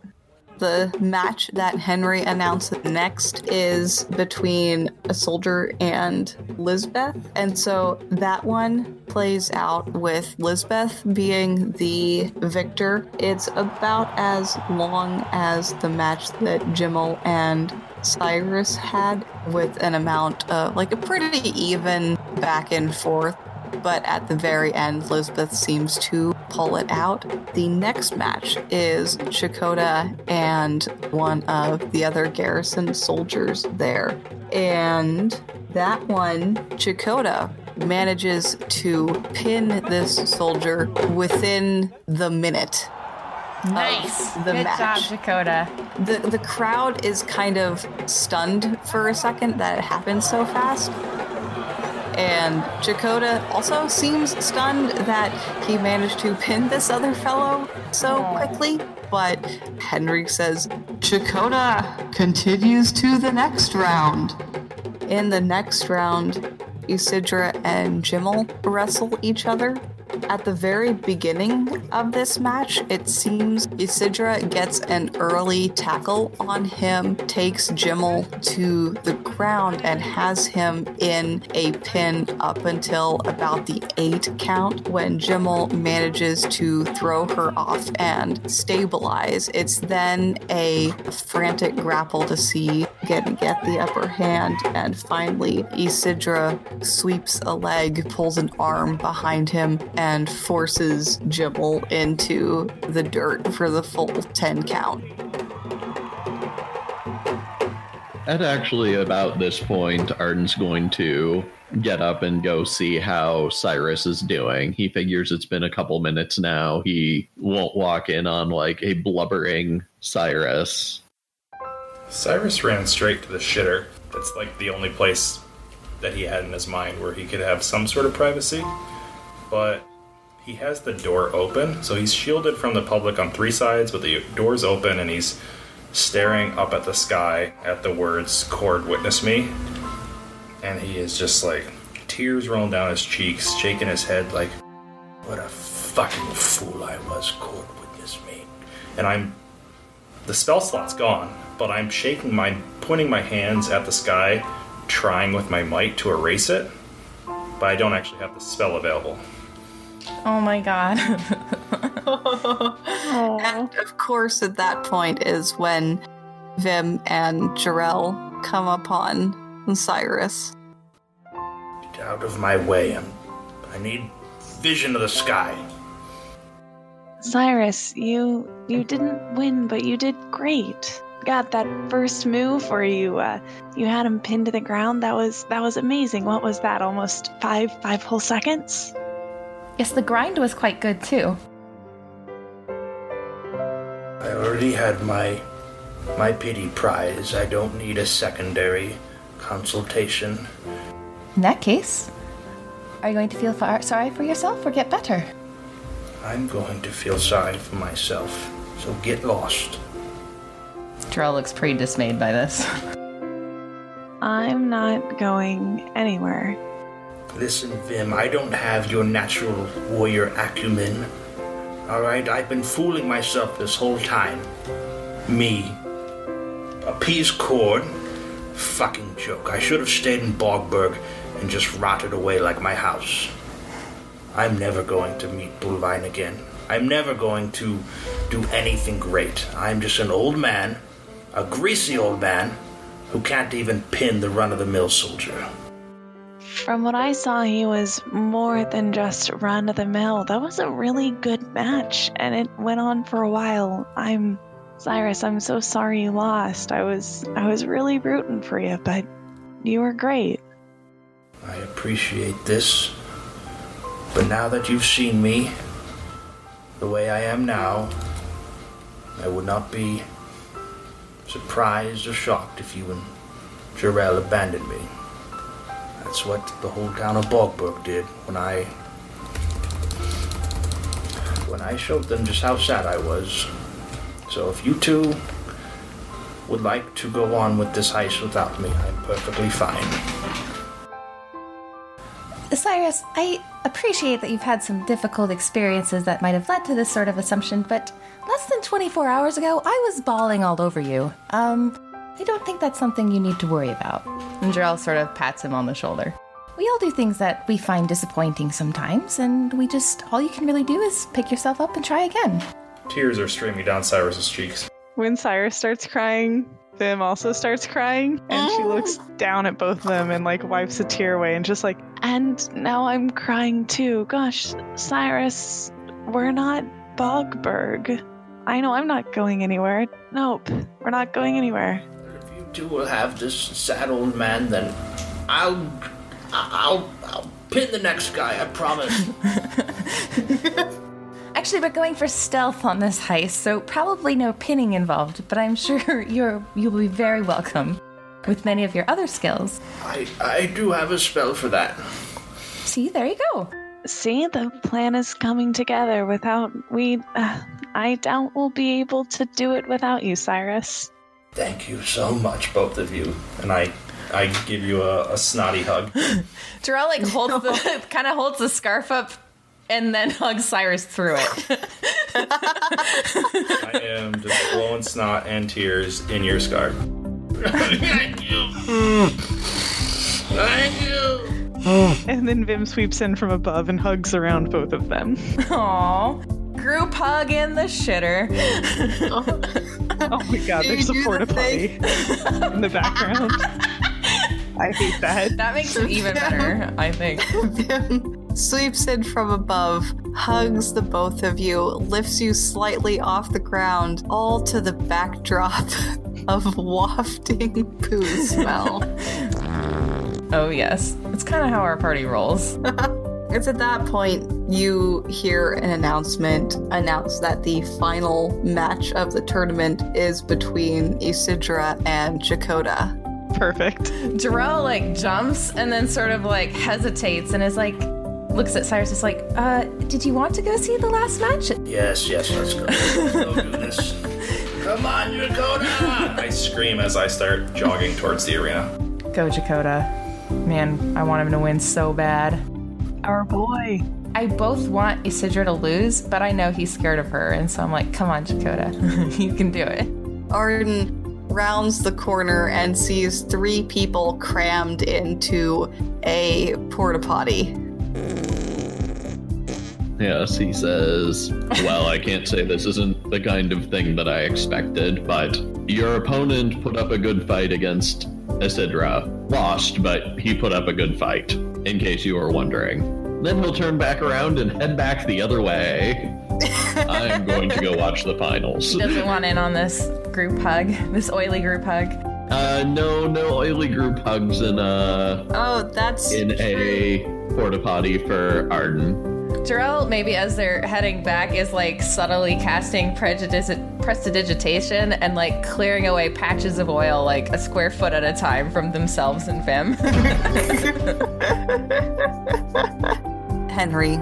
The match that Henry announced next is between a soldier and Lisbeth. And so that one plays out with Lisbeth being the victor. It's about as long as the match that Jimmel and Cyrus had, with an amount of like a pretty even back and forth but at the very end, Lisbeth seems to pull it out. The next match is Chakota and one of the other garrison soldiers there. And that one, Chakota manages to pin this soldier within the minute. Nice. the Good match. job, Chakota. The, the crowd is kind of stunned for a second that it happened so fast. And Chakota also seems stunned that he managed to pin this other fellow so quickly. But Henry says, Chakota continues to the next round. In the next round, Isidra and Jimmel wrestle each other. At the very beginning of this match, it seems Isidra gets an early tackle on him, takes Jimmel to the ground, and has him in a pin up until about the eight count when Jimmel manages to throw her off and stabilize. It's then a frantic grapple to see get get the upper hand, and finally Isidra sweeps a leg, pulls an arm behind him, and forces Jimmel into the dirt for the full ten count. At actually about this point, Arden's going to get up and go see how Cyrus is doing. He figures it's been a couple minutes now. He won't walk in on like a blubbering Cyrus. Cyrus ran straight to the shitter. That's like the only place that he had in his mind where he could have some sort of privacy. But he has the door open, so he's shielded from the public on three sides, but the door's open and he's staring up at the sky at the words Kord witness me. And he is just like tears rolling down his cheeks, shaking his head like, What a fucking fool I was, Kord witness me. And I'm the spell slot's gone, but I'm shaking my pointing my hands at the sky, trying with my might to erase it. But I don't actually have the spell available. Oh my god. And of course, at that point is when Vim and Jarell come upon Cyrus. Get out of my way. I'm, I need vision of the sky. Cyrus, you you didn't win, but you did great. Got that first move where you uh, you had him pinned to the ground. That was that was amazing. What was that? Almost five five whole seconds. Yes, the grind was quite good too. I already had my my pity prize. I don't need a secondary consultation. In that case, are you going to feel far- sorry for yourself or get better? I'm going to feel sorry for myself. So get lost. Jarell looks pretty dismayed by this. I'm not going anywhere. Listen, Vim, I don't have your natural warrior acumen. Alright, I've been fooling myself this whole time. Me. A peace Cord. Fucking joke. I should have stayed in Bogberg and just rotted away like my house. I'm never going to meet Bullvine again. I'm never going to do anything great. I'm just an old man, a greasy old man, who can't even pin the run of the mill soldier. From what I saw, he was more than just run of the mill. That was a really good match, and it went on for a while. I'm Cyrus. I'm so sorry you lost. I was I was really rooting for you, but you were great. I appreciate this. But now that you've seen me, the way I am now, I would not be surprised or shocked if you and Jarell abandoned me. That's what the whole town of Bogberg did when I when I showed them just how sad I was. So if you two would like to go on with this heist without me, I'm perfectly fine. Cyrus, I appreciate that you've had some difficult experiences that might have led to this sort of assumption, but less than 24 hours ago, I was bawling all over you. Um, I don't think that's something you need to worry about. And Jarell sort of pats him on the shoulder. We all do things that we find disappointing sometimes, and we just, all you can really do is pick yourself up and try again. Tears are streaming down Cyrus's cheeks. When Cyrus starts crying, Vim also starts crying, and she oh. looks down at both of them and like wipes a tear away and just like, and now I'm crying too. Gosh, Cyrus, we're not Bogberg. I know I'm not going anywhere. Nope, we're not going anywhere. If you two will have this sad old man, then I'll, I'll, I'll pin the next guy. I promise. Actually, we're going for stealth on this heist, so probably no pinning involved, but I'm sure you're you'll be very welcome with many of your other skills. I, I do have a spell for that. See, there you go. See, the plan is coming together without we. Uh, I doubt we'll be able to do it without you, Cyrus. Thank you so much, both of you. And I, I give you a, a snotty hug. Jarell like holds the kind of holds the scarf up and then hugs Cyrus through it. I am just blowing snot and tears in your scarf. Thank you. Thank you. And then Vim sweeps in from above and hugs around both of them. Aw. Group hug in the shitter. Oh my god, You there's do a the porta potty in the background. I hate that. That makes it even better, I think. Vim sweeps in from above, hugs the both of you, lifts you slightly off the ground, all to the backdrop of wafting poo smell. Oh, yes. It's kind of how our party rolls. It's at that point you hear an announcement announce that the final match of the tournament is between Isidra and Chakota. Perfect. Jarell, like, jumps and then sort of, like, hesitates and is like, looks at Cyrus, is like, Uh, did you want to go see the last match? Yes, yes, let's go. Let's go do this. Come on, Chakota. I scream as I start jogging towards the arena. Go, Chakota. Man, I want him to win so bad. Our boy. I both want Isidra to lose, but I know he's scared of her, and so I'm like, come on, Chakota. you can do it. Arden rounds the corner and sees three people crammed into a porta potty. Yes, he says, Well, I can't say this isn't the kind of thing that I expected, but your opponent put up a good fight against Isidra. Lost, but he put up a good fight, in case you were wondering. Then he'll turn back around and head back the other way. I'm going to go watch the finals. he doesn't want in on this group hug, this oily group hug. Uh, no, no oily group hugs in a Oh, that's in a porta potty for Arden. Jarell, maybe as they're heading back, is like subtly casting prejudice, prestidigitation and like clearing away patches of oil like a square foot at a time from themselves and Vim. Henry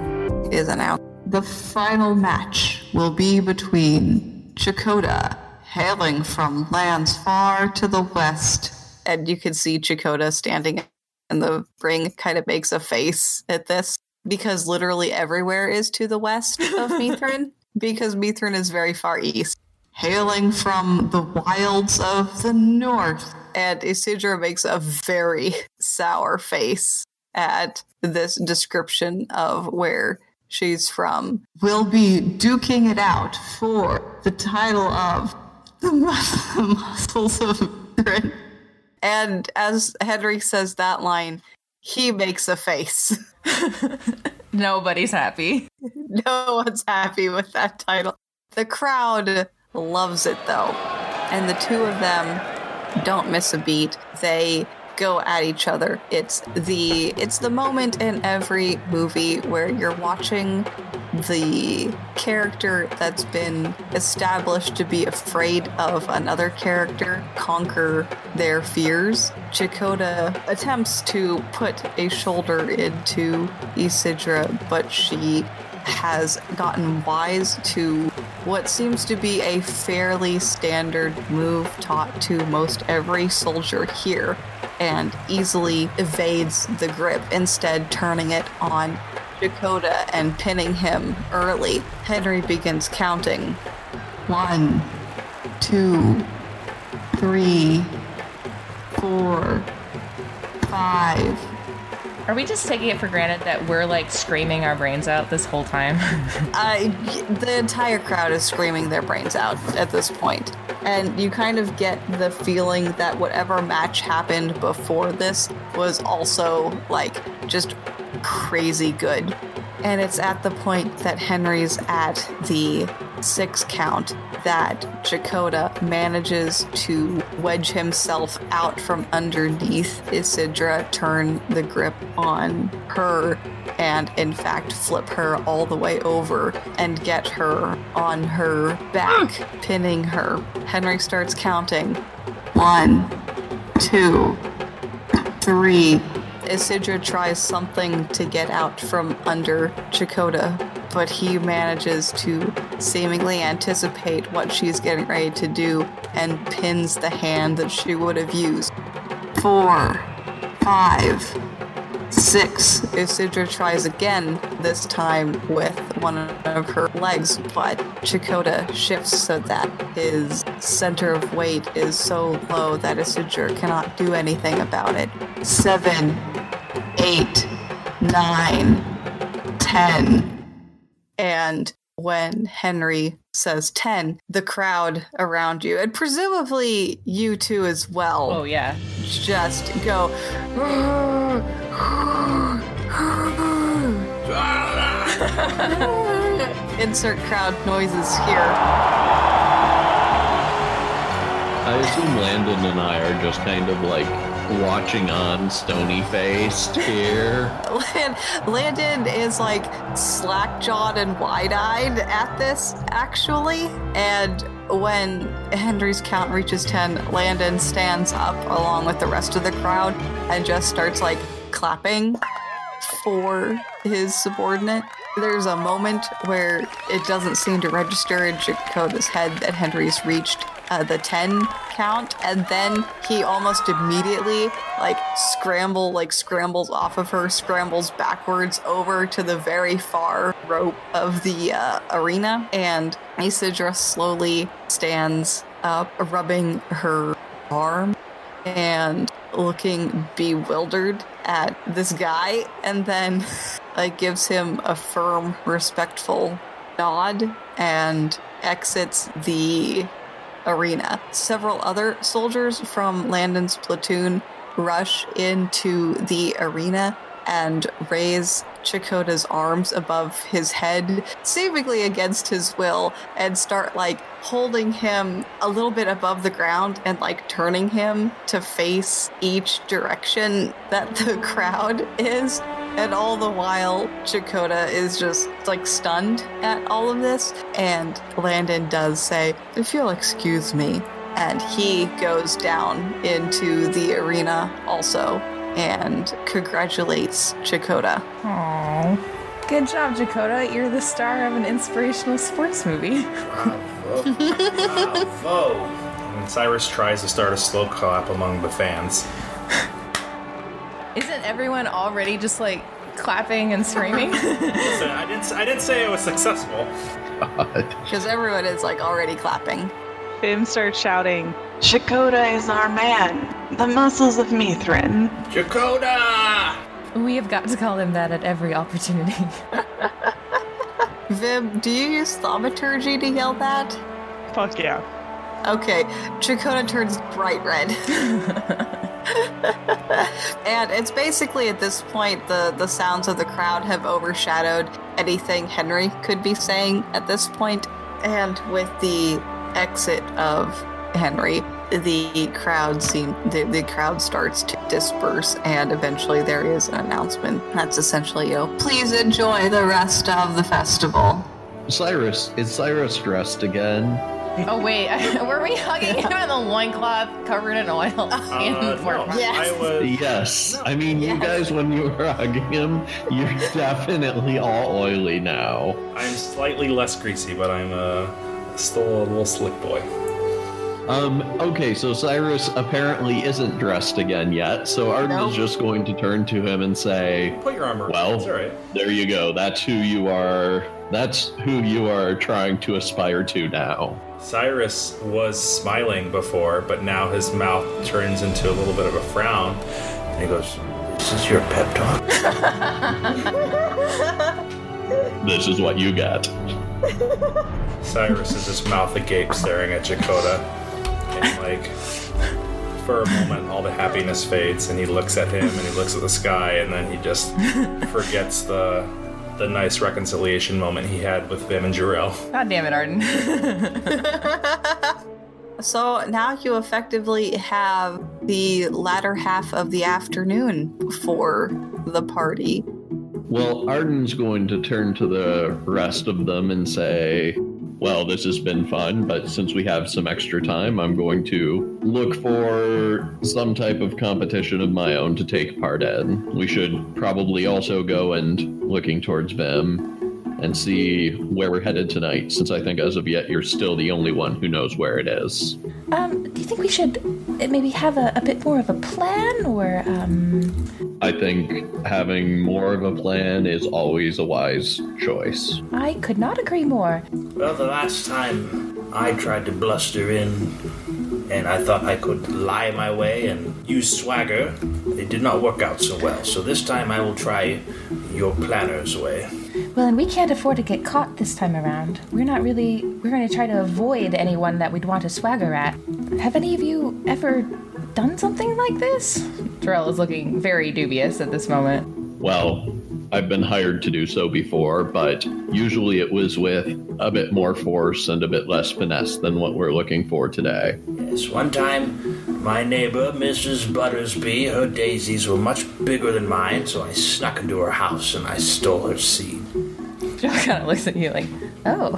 is an out. The final match will be between Chakota, hailing from lands far to the west. And you can see Chakota standing in the ring, kind of makes a face at this because literally everywhere is to the west of Mithrin, because Mithrin is very far east. Hailing from the wilds of the north. And Isidra makes a very sour face at this description of where she's from. We'll be duking it out for the title of the Mus- Muscles of Mithrin. And as Henry says that line, he makes a face. Nobody's happy. no one's happy with that title. The crowd loves it though. And the two of them don't miss a beat. They go at each other. It's the it's the moment in every movie where you're watching the character that's been established to be afraid of another character conquer their fears. Chakota attempts to put a shoulder into Isidra, but she has gotten wise to what seems to be a fairly standard move taught to most every soldier here and easily evades the grip, instead turning it on Chakota and pinning him early. Henry begins counting. One, two, three, four, five. Are we just taking it for granted that we're like screaming our brains out this whole time? Uh, I, the entire crowd is screaming their brains out at this point. And you kind of get the feeling that whatever match happened before this was also like just crazy good. And it's at the point that Henry's at the six count that Chakota manages to wedge himself out from underneath Isidra, turn the grip on her, and in fact flip her all the way over and get her on her back, pinning her. Henry starts counting. One, two, three. Isidra tries something to get out from under Chakota, but he manages to seemingly anticipate what she's getting ready to do and pins the hand that she would have used. Four, five, Six. Isidra tries again, this time with one of her legs, but Chakota shifts so that his center of weight is so low that Isidra cannot do anything about it. Seven, eight, nine, ten. And when Henry says 10, the crowd around you, and presumably you too as well, Oh yeah. just go. Insert crowd noises here. I assume Landon and I are just kind of like watching on, stony faced here. Land- Landon is like slack jawed and wide eyed at this, actually. And when Henry's count reaches 10, Landon stands up along with the rest of the crowd and just starts like clapping for his subordinate. There's a moment where it doesn't seem to register in Chakota's head that Henry's reached uh, the 10 count and then he almost immediately like scramble like scrambles off of her scrambles backwards over to the very far rope of the uh, arena and Isidra slowly stands up rubbing her arm and looking bewildered at this guy and then like gives him a firm respectful nod and exits the arena. Several other soldiers from Landon's platoon rush into the arena and raise Chakota's arms above his head, seemingly against his will, and start like holding him a little bit above the ground and like turning him to face each direction that the crowd is. And all the while, Chakota is just like stunned at all of this. And Landon does say, If you'll excuse me. And he goes down into the arena also and congratulates Chakota. Aww. Good job, Chakota. You're the star of an inspirational sports movie. Bravo. Bravo. And Cyrus tries to start a slow clap among the fans. Isn't everyone already just like clapping and screaming? Listen, I didn't. I didn't say it was successful. Because everyone is like already clapping. Vim starts shouting, Chakota is our man. The muscles of Mithrin. Chakota! we have got to call him that at every opportunity. Vim, do you use thaumaturgy to yell that? Fuck yeah. Okay, Chakota turns bright red. And it's basically at this point the, the sounds of the crowd have overshadowed anything Henry could be saying at this point. And with the exit of Henry, the crowd seem the, the crowd starts to disperse and eventually there is an announcement that's essentially you please enjoy the rest of the festival. Cyrus, is Cyrus dressed again? Oh wait, were we hugging him in the loincloth covered in oil? Uh, And no, Yes. I was. Yes. I mean, you guys, when you were hugging him, you're definitely all oily now. I'm slightly less greasy, but I'm uh, still a little slick boy. Um, okay, so Cyrus apparently isn't dressed again yet, so Arden No. is just going to turn to him and say, Put your armor. Well- on. it's all right. There you go. That's who you are. That's who you are trying to aspire to now. Cyrus was smiling before, but now his mouth turns into a little bit of a frown, and he goes, This is your pep talk. This is what you get. Cyrus is his mouth agape staring at Chakota. And like for a moment all the happiness fades and he looks at him and he looks at the sky and then he just forgets the the nice reconciliation moment he had with Vim and Jarell. God damn it, Arden. So now you effectively have the latter half of the afternoon for the party. Well, Arden's going to turn to the rest of them and say, Well, this has been fun, but since we have some extra time, I'm going to look for some type of competition of my own to take part in. We should probably also go and looking towards Vim and see where we're headed tonight, since I think as of yet you're still the only one who knows where it is. Um, do you think we should uh, maybe have a, a bit more of a plan, or um? I I think having more of a plan is always a wise choice. I could not agree more. Well, the last time I tried to bluster in and I thought I could lie my way and use swagger, it did not work out so well. So this time I will try your planner's way. Well, and we can't afford to get caught this time around. We're not really. We're going to try to avoid anyone that we'd want to swagger at. Have any of you ever done something like this? Jarell is looking very dubious at this moment. Well, I've been hired to do so before, but usually it was with a bit more force and a bit less finesse than what we're looking for today. Yes, one time my neighbor, Mrs. Buttersby, her daisies were much bigger than mine, so I snuck into her house and I stole her seed. Joe kind of looks at you like, Oh,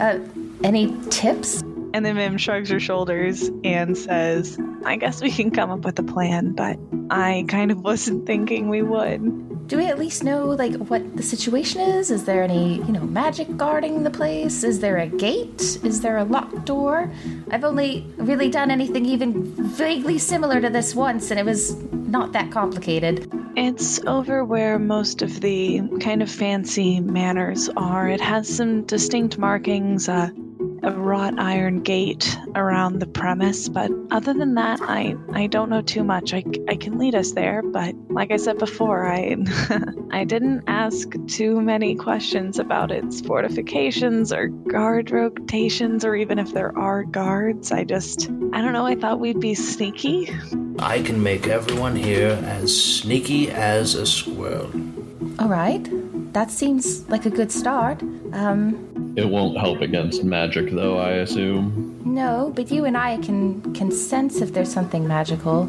uh, any tips? And then Vim shrugs her shoulders and says, I guess we can come up with a plan, but I kind of wasn't thinking we would. Do we at least know like what the situation is? Is there any, you know, magic guarding the place? Is there a gate? Is there a locked door? I've only really done anything even vaguely similar to this once, and it was not that complicated. It's over where most of the kind of fancy manors are. It has some distinct markings, uh, a wrought iron gate around the premise, but other than that, I, I don't know too much. I, I can lead us there, but like I said before, I I didn't ask too many questions about its fortifications or guard rotations or even if there are guards. I just I don't know, I thought we'd be sneaky. I can make everyone here as sneaky as a squirrel. All right, that seems like a good start. Um, It won't help against magic, though, I assume. no, but you and I can can sense if there's something magical.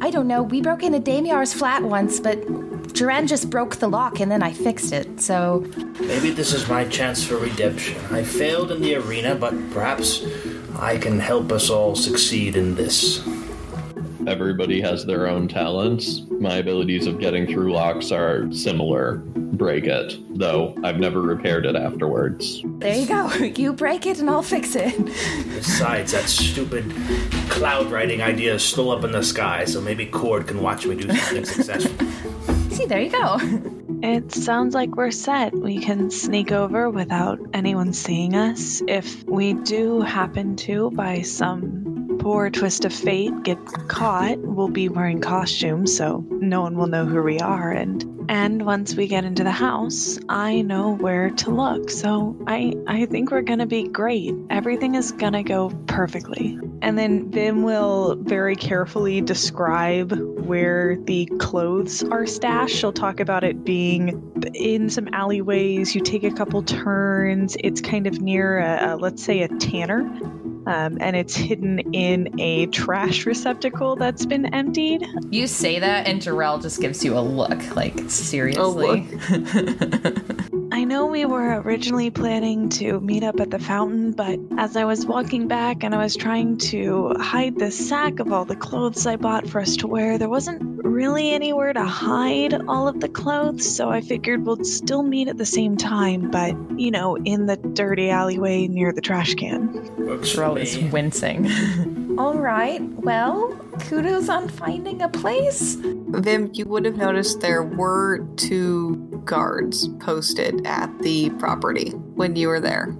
I don't know. We broke into Damiar's flat once, but Duran just broke the lock and then I fixed it. So Maybe this is my chance for redemption. I failed in the arena, but perhaps I can help us all succeed in this. Everybody has their own talents. My abilities of getting through locks are similar. Break it, though I've never repaired it afterwards. there you go. You break it and I'll fix it. Besides, that stupid cloud writing idea is still up in the sky, so maybe Kord can watch me do something successful. See, there you go. It sounds like we're set. We can sneak over without anyone seeing us. If we do happen to, by some poor twist of fate, get caught, we'll be wearing costumes, so no one will know who we are. And and once we get into the house, I know where to look. So I I think we're gonna be great. Everything is gonna go perfectly. And then Vim will very carefully describe where the clothes are stashed. She'll talk about it being in some alleyways. You take a couple turns. It's kind of near, a, a, let's say, a tanner. Um, and it's hidden in a trash receptacle that's been emptied. you say that, and Jarell just gives you a look like, seriously. Oh, I know we were originally planning to meet up at the fountain, but as I was walking back and I was trying to hide the sack of all the clothes I bought for us to wear, there wasn't really anywhere to hide all of the clothes, so I figured we'll still meet at the same time, but you know, in the dirty alleyway near the trash can. Works for is wincing. All right. Well, kudos on finding a place. Vim, you would have noticed there were two guards posted at the property when you were there.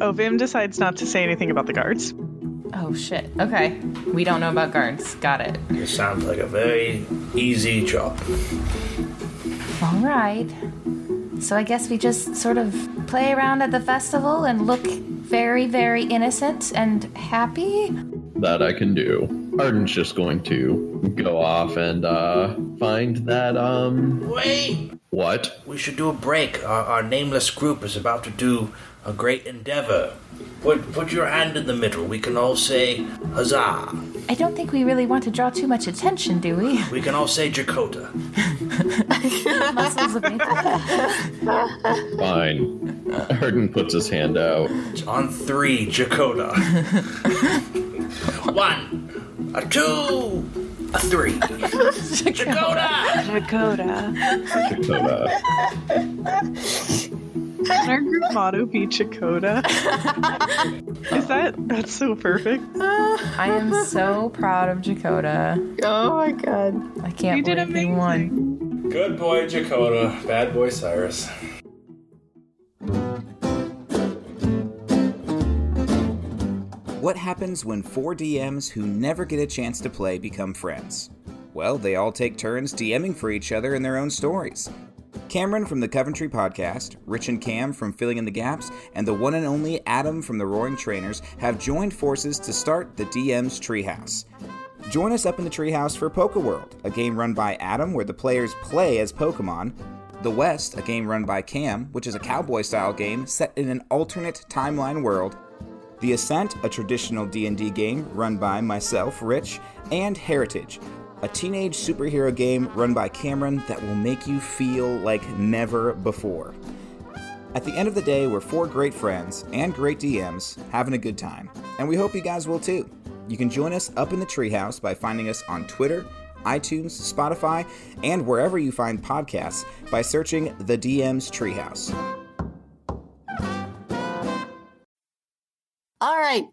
Oh, Vim decides not to say anything about the guards. oh, shit. Okay. We don't know about guards. Got it. This sounds like a very easy job. All right. So I guess we just sort of play around at the festival and look very, very innocent and happy. That I can do. Arden's just going to go off and uh, find that, um, Wait! what? We should do a break. Our, our nameless group is about to do a great endeavor. Put, put your hand in the middle. We can all say huzzah. I don't think we really want to draw too much attention, do we? We can all say Chakota. Muscles of maple. Fine. Arden puts his hand out. On three, Chakota. One, a two, a three. Chakota! Dakota. Dakota. Can our group motto be Chakota? Is that that's so perfect? I am so proud of Chakota. Oh my god. I can't You did believe he won. Good boy, Chakota. Bad boy, Cyrus. What happens when four DMs who never get a chance to play become friends? Well, they all take turns DMing for each other in their own stories. Cameron from the Coventry Podcast, Rich and Cam from Filling in the Gaps, and the one and only Adam from the Roaring Trainers have joined forces to start the DM's Treehouse. Join us up in the Treehouse for Poke World, a game run by Adam where the players play as Pokemon. The West, a game run by Cam, which is a cowboy style game set in an alternate timeline world. The Ascent, a traditional D&D game run by myself, Rich, and Heritage, a teenage superhero game run by Cameron that will make you feel like never before. At the end of the day, we're four great friends and great DMs having a good time, and we hope you guys will too. You can join us up in the treehouse by finding us on Twitter, iTunes, Spotify, and wherever you find podcasts by searching The DM's Treehouse. All right,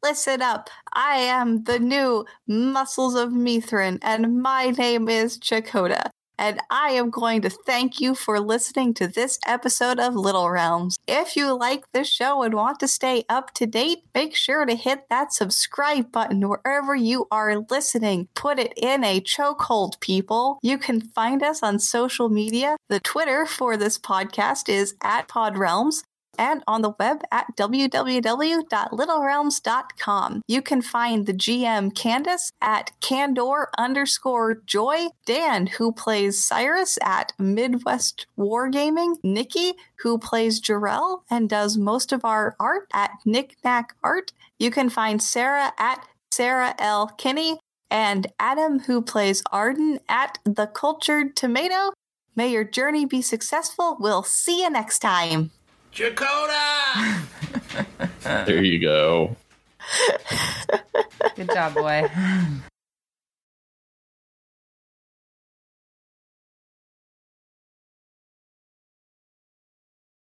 listen up. I am the new Muscles of Mithrin, and my name is Chakota. And I am going to thank you for listening to this episode of Little Realms. If you like this show and want to stay up to date, make sure to hit that subscribe button wherever you are listening. Put it in a chokehold, people. You can find us on social media. The Twitter for this podcast is at PodRealms and on the web at www.littlerealms.com. You can find the GM Candace at Candor underscore Joy, Dan, who plays Cyrus at Midwest Wargaming, Nikki, who plays Jarell and does most of our art at Knickknack Art. You can find Sarah at Sarah L. Kinney and Adam, who plays Arden at The Cultured Tomato. May your journey be successful. We'll see you next time. Chakota! There you go. Good job, boy.